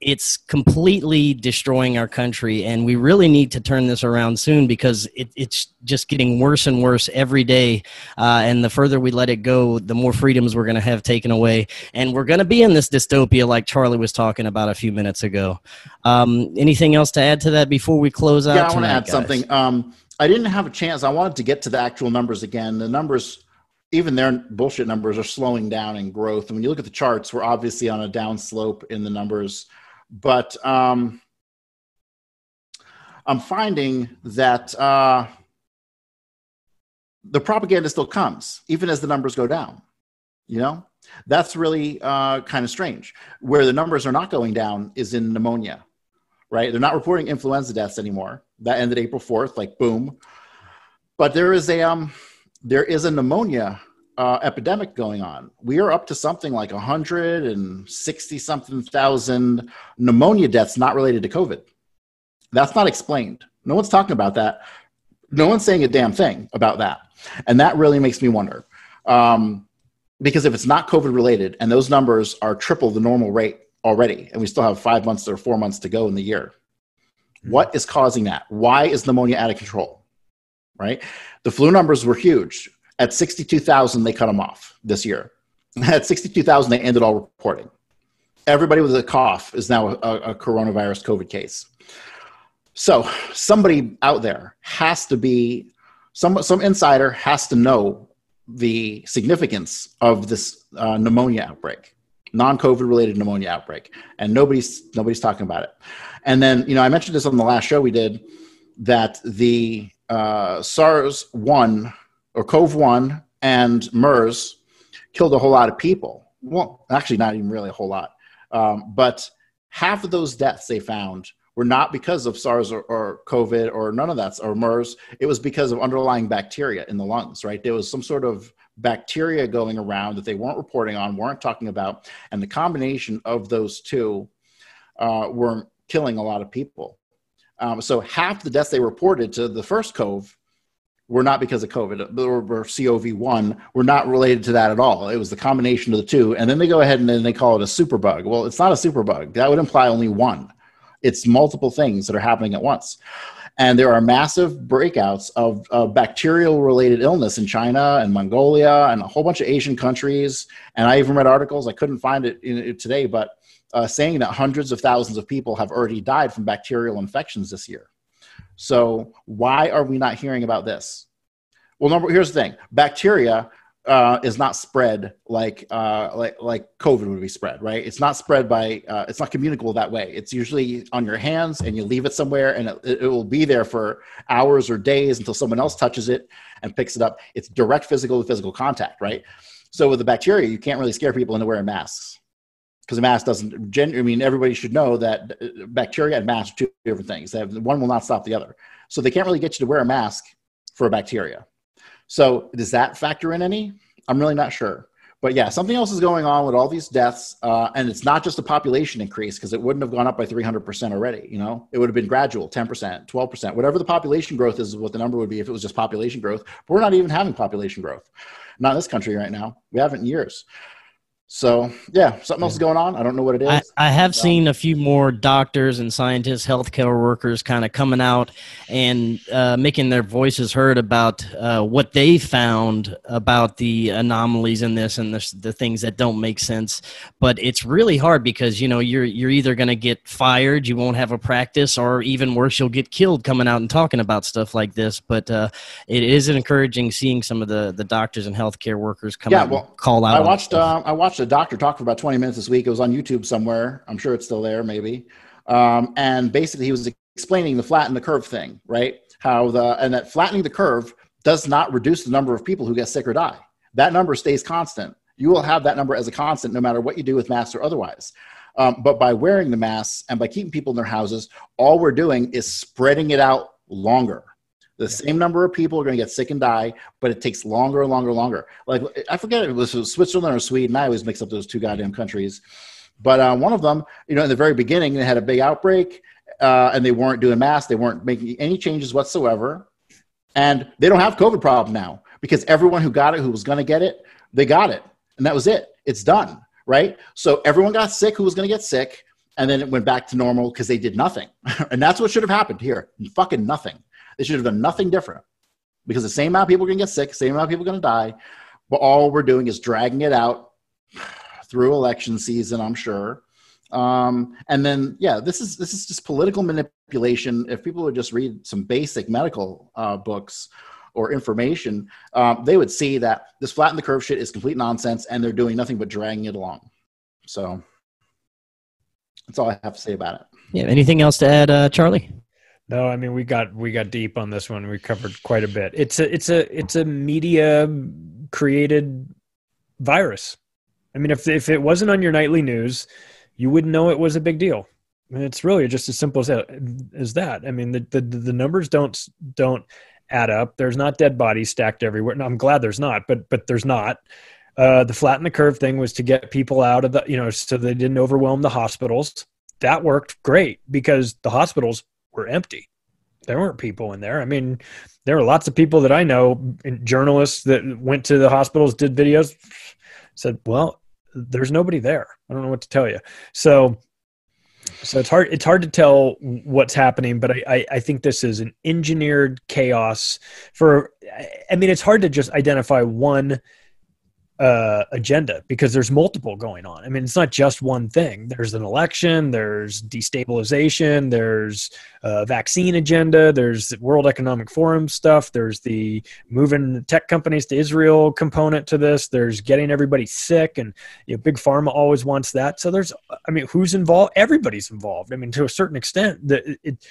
it's completely destroying our country and we really need to turn this around soon because it, it's just getting worse and worse every day. Uh, and the further we let it go the more freedoms we're going to have taken away. And we're going to be in this dystopia like charlie was talking about a few minutes ago. Um, anything else to add to that before we close out yeah i want to add guys? something. Um, i didn't have a chance. I wanted to get to the actual numbers again. The numbers even their bullshit numbers are slowing down in growth. And when you look at the charts we're obviously on a down slope in the numbers but um, I'm finding that uh, the propaganda still comes, even as the numbers go down. You know, that's really uh, kind of strange. Where the numbers are not going down is in pneumonia, right? They're not reporting influenza deaths anymore. That ended April 4th, like boom. But there is a um, there is a pneumonia uh, epidemic going on. We are up to something like 160 something thousand pneumonia deaths not related to COVID. That's not explained. No one's talking about that. No one's saying a damn thing about that. And that really makes me wonder. Um, because if it's not COVID related and those numbers are triple the normal rate already, and we still have five months or four months to go in the year, mm-hmm. what is causing that? Why is pneumonia out of control? Right? The flu numbers were huge at 62,000, they cut them off this year. At 62,000, they ended all reporting. Everybody with a cough is now a, a coronavirus COVID case. So somebody out there has to be some some insider has to know the significance of this uh, pneumonia outbreak, non-COVID related pneumonia outbreak, and nobody's nobody's talking about it. And then you know I mentioned this on the last show we did that the uh, SARS one or Cove One and MERS killed a whole lot of people. Well, actually, not even really a whole lot. Um, but half of those deaths they found were not because of SARS or, or, COVID or none of that or MERS. It was because of underlying bacteria in the lungs, right? There was some sort of bacteria going around that they weren't reporting on, weren't talking about. And the combination of those two uh, were killing a lot of people. Um, so half the deaths they reported to the first Cove were not because of COVID or, or COV1 were not related to that at all. It was the combination of the two. And then they go ahead and then they call it a superbug. Well, it's not a superbug. That would imply only one. It's multiple things that are happening at once. And there are massive breakouts of, of bacterial related illness in China and Mongolia and a whole bunch of Asian countries. And I even read articles, I couldn't find it, in, it today, but uh, saying that hundreds of thousands of people have already died from bacterial infections this year. So why are we not hearing about this? Well, number here's the thing: bacteria uh, is not spread like uh, like like COVID would be spread, right? It's not spread by uh, it's not communicable that way. It's usually on your hands, and you leave it somewhere, and it, it will be there for hours or days until someone else touches it and picks it up. It's direct physical to physical contact, right? So with the bacteria, you can't really scare people into wearing masks because a mask doesn't. Gen- I mean, everybody should know that uh, bacteria and masks are two different things. Have, one will not stop the other, so they can't really get you to wear a mask for a bacteria. So does that factor in any? I'm really not sure. But yeah, something else is going on with all these deaths, uh, and it's not just a population increase because it wouldn't have gone up by 300% already. You know, it would have been gradual, 10%, 12%, whatever the population growth is, what the number would be if it was just population growth. But we're not even having population growth, not in this country right now. We haven't in years. So yeah, something else is going on. I don't know what it is. I, I have seen a few more doctors and scientists, healthcare workers, kind of coming out and uh, making their voices heard about uh, what they found about the anomalies in this and the, the things that don't make sense. But it's really hard because you know you're you're either going to get fired, you won't have a practice, or even worse, you'll get killed coming out and talking about stuff like this. But uh, it is encouraging seeing some of the the doctors and healthcare workers come Yeah, out well, and call out. I watched. Uh, I watched a doctor talk for about twenty minutes this week. It was on YouTube somewhere. I'm sure it's still there, maybe. Um, and basically, he was explaining the flatten the curve thing, right? How the and that flattening the curve does not reduce the number of people who get sick or die. That number stays constant. You will have that number as a constant no matter what you do with masks or otherwise. Um, but by wearing the masks and by keeping people in their houses, all we're doing is spreading it out longer. The same number of people are going to get sick and die, but it takes longer and longer and longer. Like I forget if it was Switzerland or Sweden. I always mix up those two goddamn countries. But uh, one of them, you know, in the very beginning, they had a big outbreak, uh, and they weren't doing masks. They weren't making any changes whatsoever, and they don't have COVID problem now because everyone who got it, who was going to get it, they got it, and that was it. It's done, right? So everyone got sick who was going to get sick, and then it went back to normal because they did nothing, and that's what should have happened here. Fucking nothing. They should have done nothing different because the same amount of people are going to get sick, same amount of people are going to die, but all we're doing is dragging it out through election season, I'm sure. Um, and then, yeah, this is this is just political manipulation. If people would just read some basic medical uh, books or information, um, they would see that this flatten the curve shit is complete nonsense, and they're doing nothing but dragging it along. So that's all I have to say about it. Yeah. Anything else to add, uh, Charlie? No, I mean we got we got deep on this one. We covered quite a bit. It's a it's a it's a media created virus. I mean, if if it wasn't on your nightly news, you wouldn't know it was a big deal. I mean, it's really just as simple as that. As that. I mean, the, the the numbers don't don't add up. There's not dead bodies stacked everywhere. No, I'm glad there's not, but but there's not. Uh, the flatten the curve thing was to get people out of the you know so they didn't overwhelm the hospitals. That worked great because the hospitals were empty. There weren't people in there. I mean, there were lots of people that I know, journalists that went to the hospitals, did videos, said, "Well, there's nobody there. I don't know what to tell you." So, so it's hard. It's hard to tell what's happening, but I, I, I think this is an engineered chaos. For, I mean, it's hard to just identify one uh, agenda because there's multiple going on. I mean, it's not just one thing. There's an election, there's destabilization, there's a vaccine agenda, there's the World Economic Forum stuff, there's the moving tech companies to Israel component to this, there's getting everybody sick, and you know, big pharma always wants that. So there's, I mean, who's involved? Everybody's involved. I mean, to a certain extent, the it,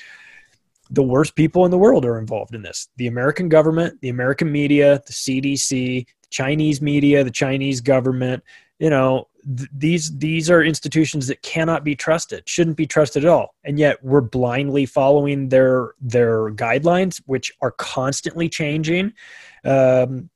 the worst people in the world are involved in this the American government, the American media, the CDC, Chinese media, the Chinese government. You know, th- these these are institutions that cannot be trusted, shouldn't be trusted at all, and yet we're blindly following their their guidelines, which are constantly changing. Um,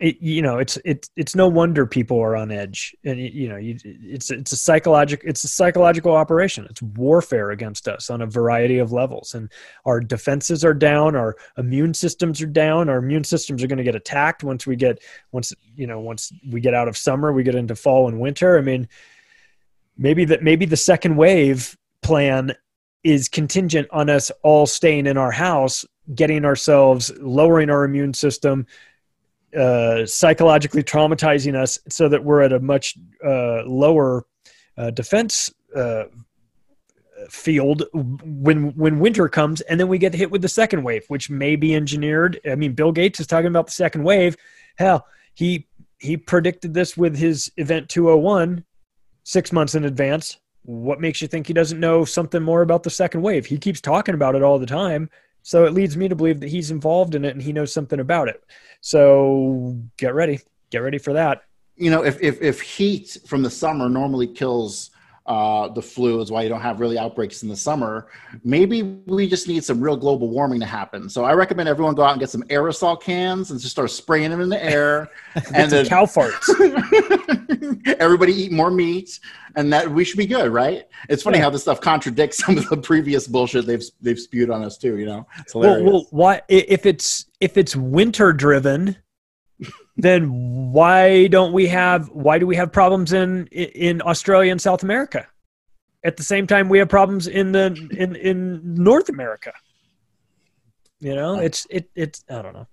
it, you know, it's it's it's no wonder people are on edge, and you know, you, it's it's a psychological it's a psychological operation. It's warfare against us on a variety of levels, and our defenses are down, our immune systems are down. Our immune systems are going to get attacked once we get once you know once we get out of summer, we get into fall and winter. I mean, maybe that maybe the second wave plan is contingent on us all staying in our house, getting ourselves lowering our immune system uh, psychologically traumatizing us so that we're at a much uh, lower uh, defense uh, field when when winter comes and then we get hit with the second wave which may be engineered. I mean bill gates is talking about the second wave. Hell he he predicted this with his event 201 six months in advance. What makes you think he doesn't know something more about the second wave? He keeps talking about it all the time so it leads me to believe that he's involved in it and he knows something about it. So get ready. Get ready for that. You know, if if, if heat from the summer normally kills uh, the flu, is why you don't have really outbreaks in the summer. Maybe we just need some real global warming to happen. So I recommend everyone go out and get some aerosol cans and just start spraying them in the air. and then cow farts. everybody eat more meat, and that we should be good, right? It's funny yeah. how this stuff contradicts some of the previous bullshit they've they've spewed on us too. You know, it's hilarious. Well, well, why if it's if it's winter driven, then why don't we have why do we have problems in in Australia and South America? At the same time, we have problems in the in in North America. You know, it's it it's I don't know.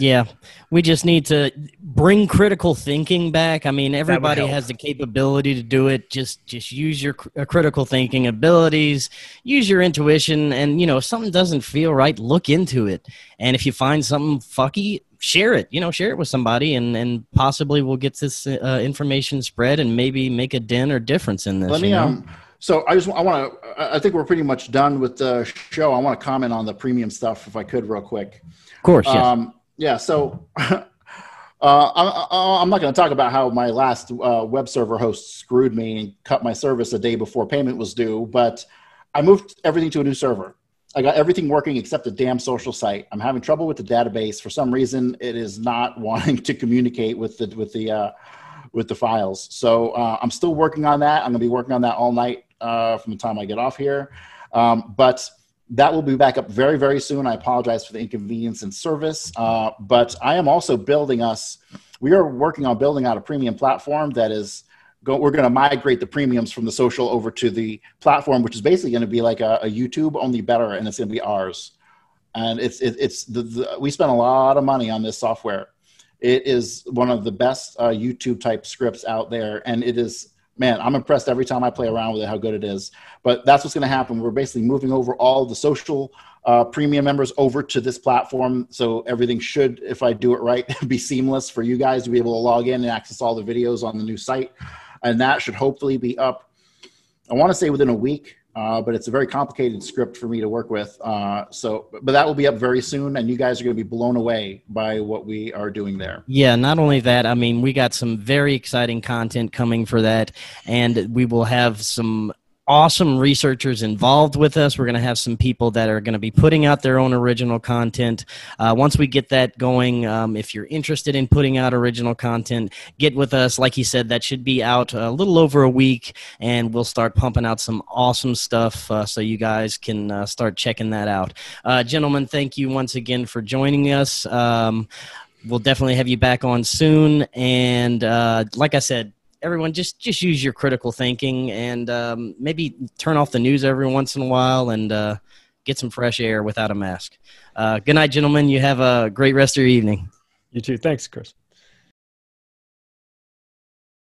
Yeah, we just need to bring critical thinking back. I mean, everybody has the capability to do it. Just just use your cr- uh, critical thinking abilities, use your intuition, and you know, if something doesn't feel right, look into it. And if you find something fucky, share it. You know, share it with somebody, and and possibly we'll get this uh, information spread and maybe make a dent or difference in this. Let me you know? um. So I just I want to. I think we're pretty much done with the show. I want to comment on the premium stuff if I could, real quick. Of course, yes. Um, yeah. So uh, I, am not going to talk about how my last uh, web server host screwed me and cut my service a day before payment was due, but I moved everything to a new server. I got everything working except the damn social site. I'm having trouble with the database for some reason. It is not wanting to communicate with the with the uh, with the files. So uh, I'm still working on that. I'm going to be working on that all night uh, from the time I get off here. Um, but that will be back up very, very soon. I apologize for the inconvenience in service. Uh, but I am also building us, we are working on building out a premium platform that is, go, we're going to migrate the premiums from the social over to the platform, which is basically going to be like a, a YouTube, only better, and it's going to be ours. And it's, it, it's the, the, we spent a lot of money on this software. It is one of the best uh, YouTube type scripts out there, and it is man, I'm impressed every time I play around with it, how good it is. But that's what's going to happen. We're basically moving over all the social uh, premium members over to this platform. So everything should, if I do it right, be seamless for you guys to be able to log in and access all the videos on the new site. And that should hopefully be up, I want to say within a week. Uh, but it's a very complicated script for me to work with. Uh, so, but that will be up very soon, and you guys are going to be blown away by what we are doing there. Yeah, not only that, I mean, we got some very exciting content coming for that, and we will have some awesome researchers involved with us. We're going to have some people that are going to be putting out their own original content. Uh, once we get that going, um, if you're interested in putting out original content, get with us. Like he said, that should be out a little over a week, and we'll start pumping out some awesome stuff uh, so you guys can uh, start checking that out. Uh, gentlemen, thank you once again for joining us. Um, we'll definitely have you back on soon. And uh, like I said, everyone just just use your critical thinking and um, maybe turn off the news every once in a while and uh, get some fresh air without a mask. Uh, good night, gentlemen. You have a great rest of your evening. You too. Thanks, Chris.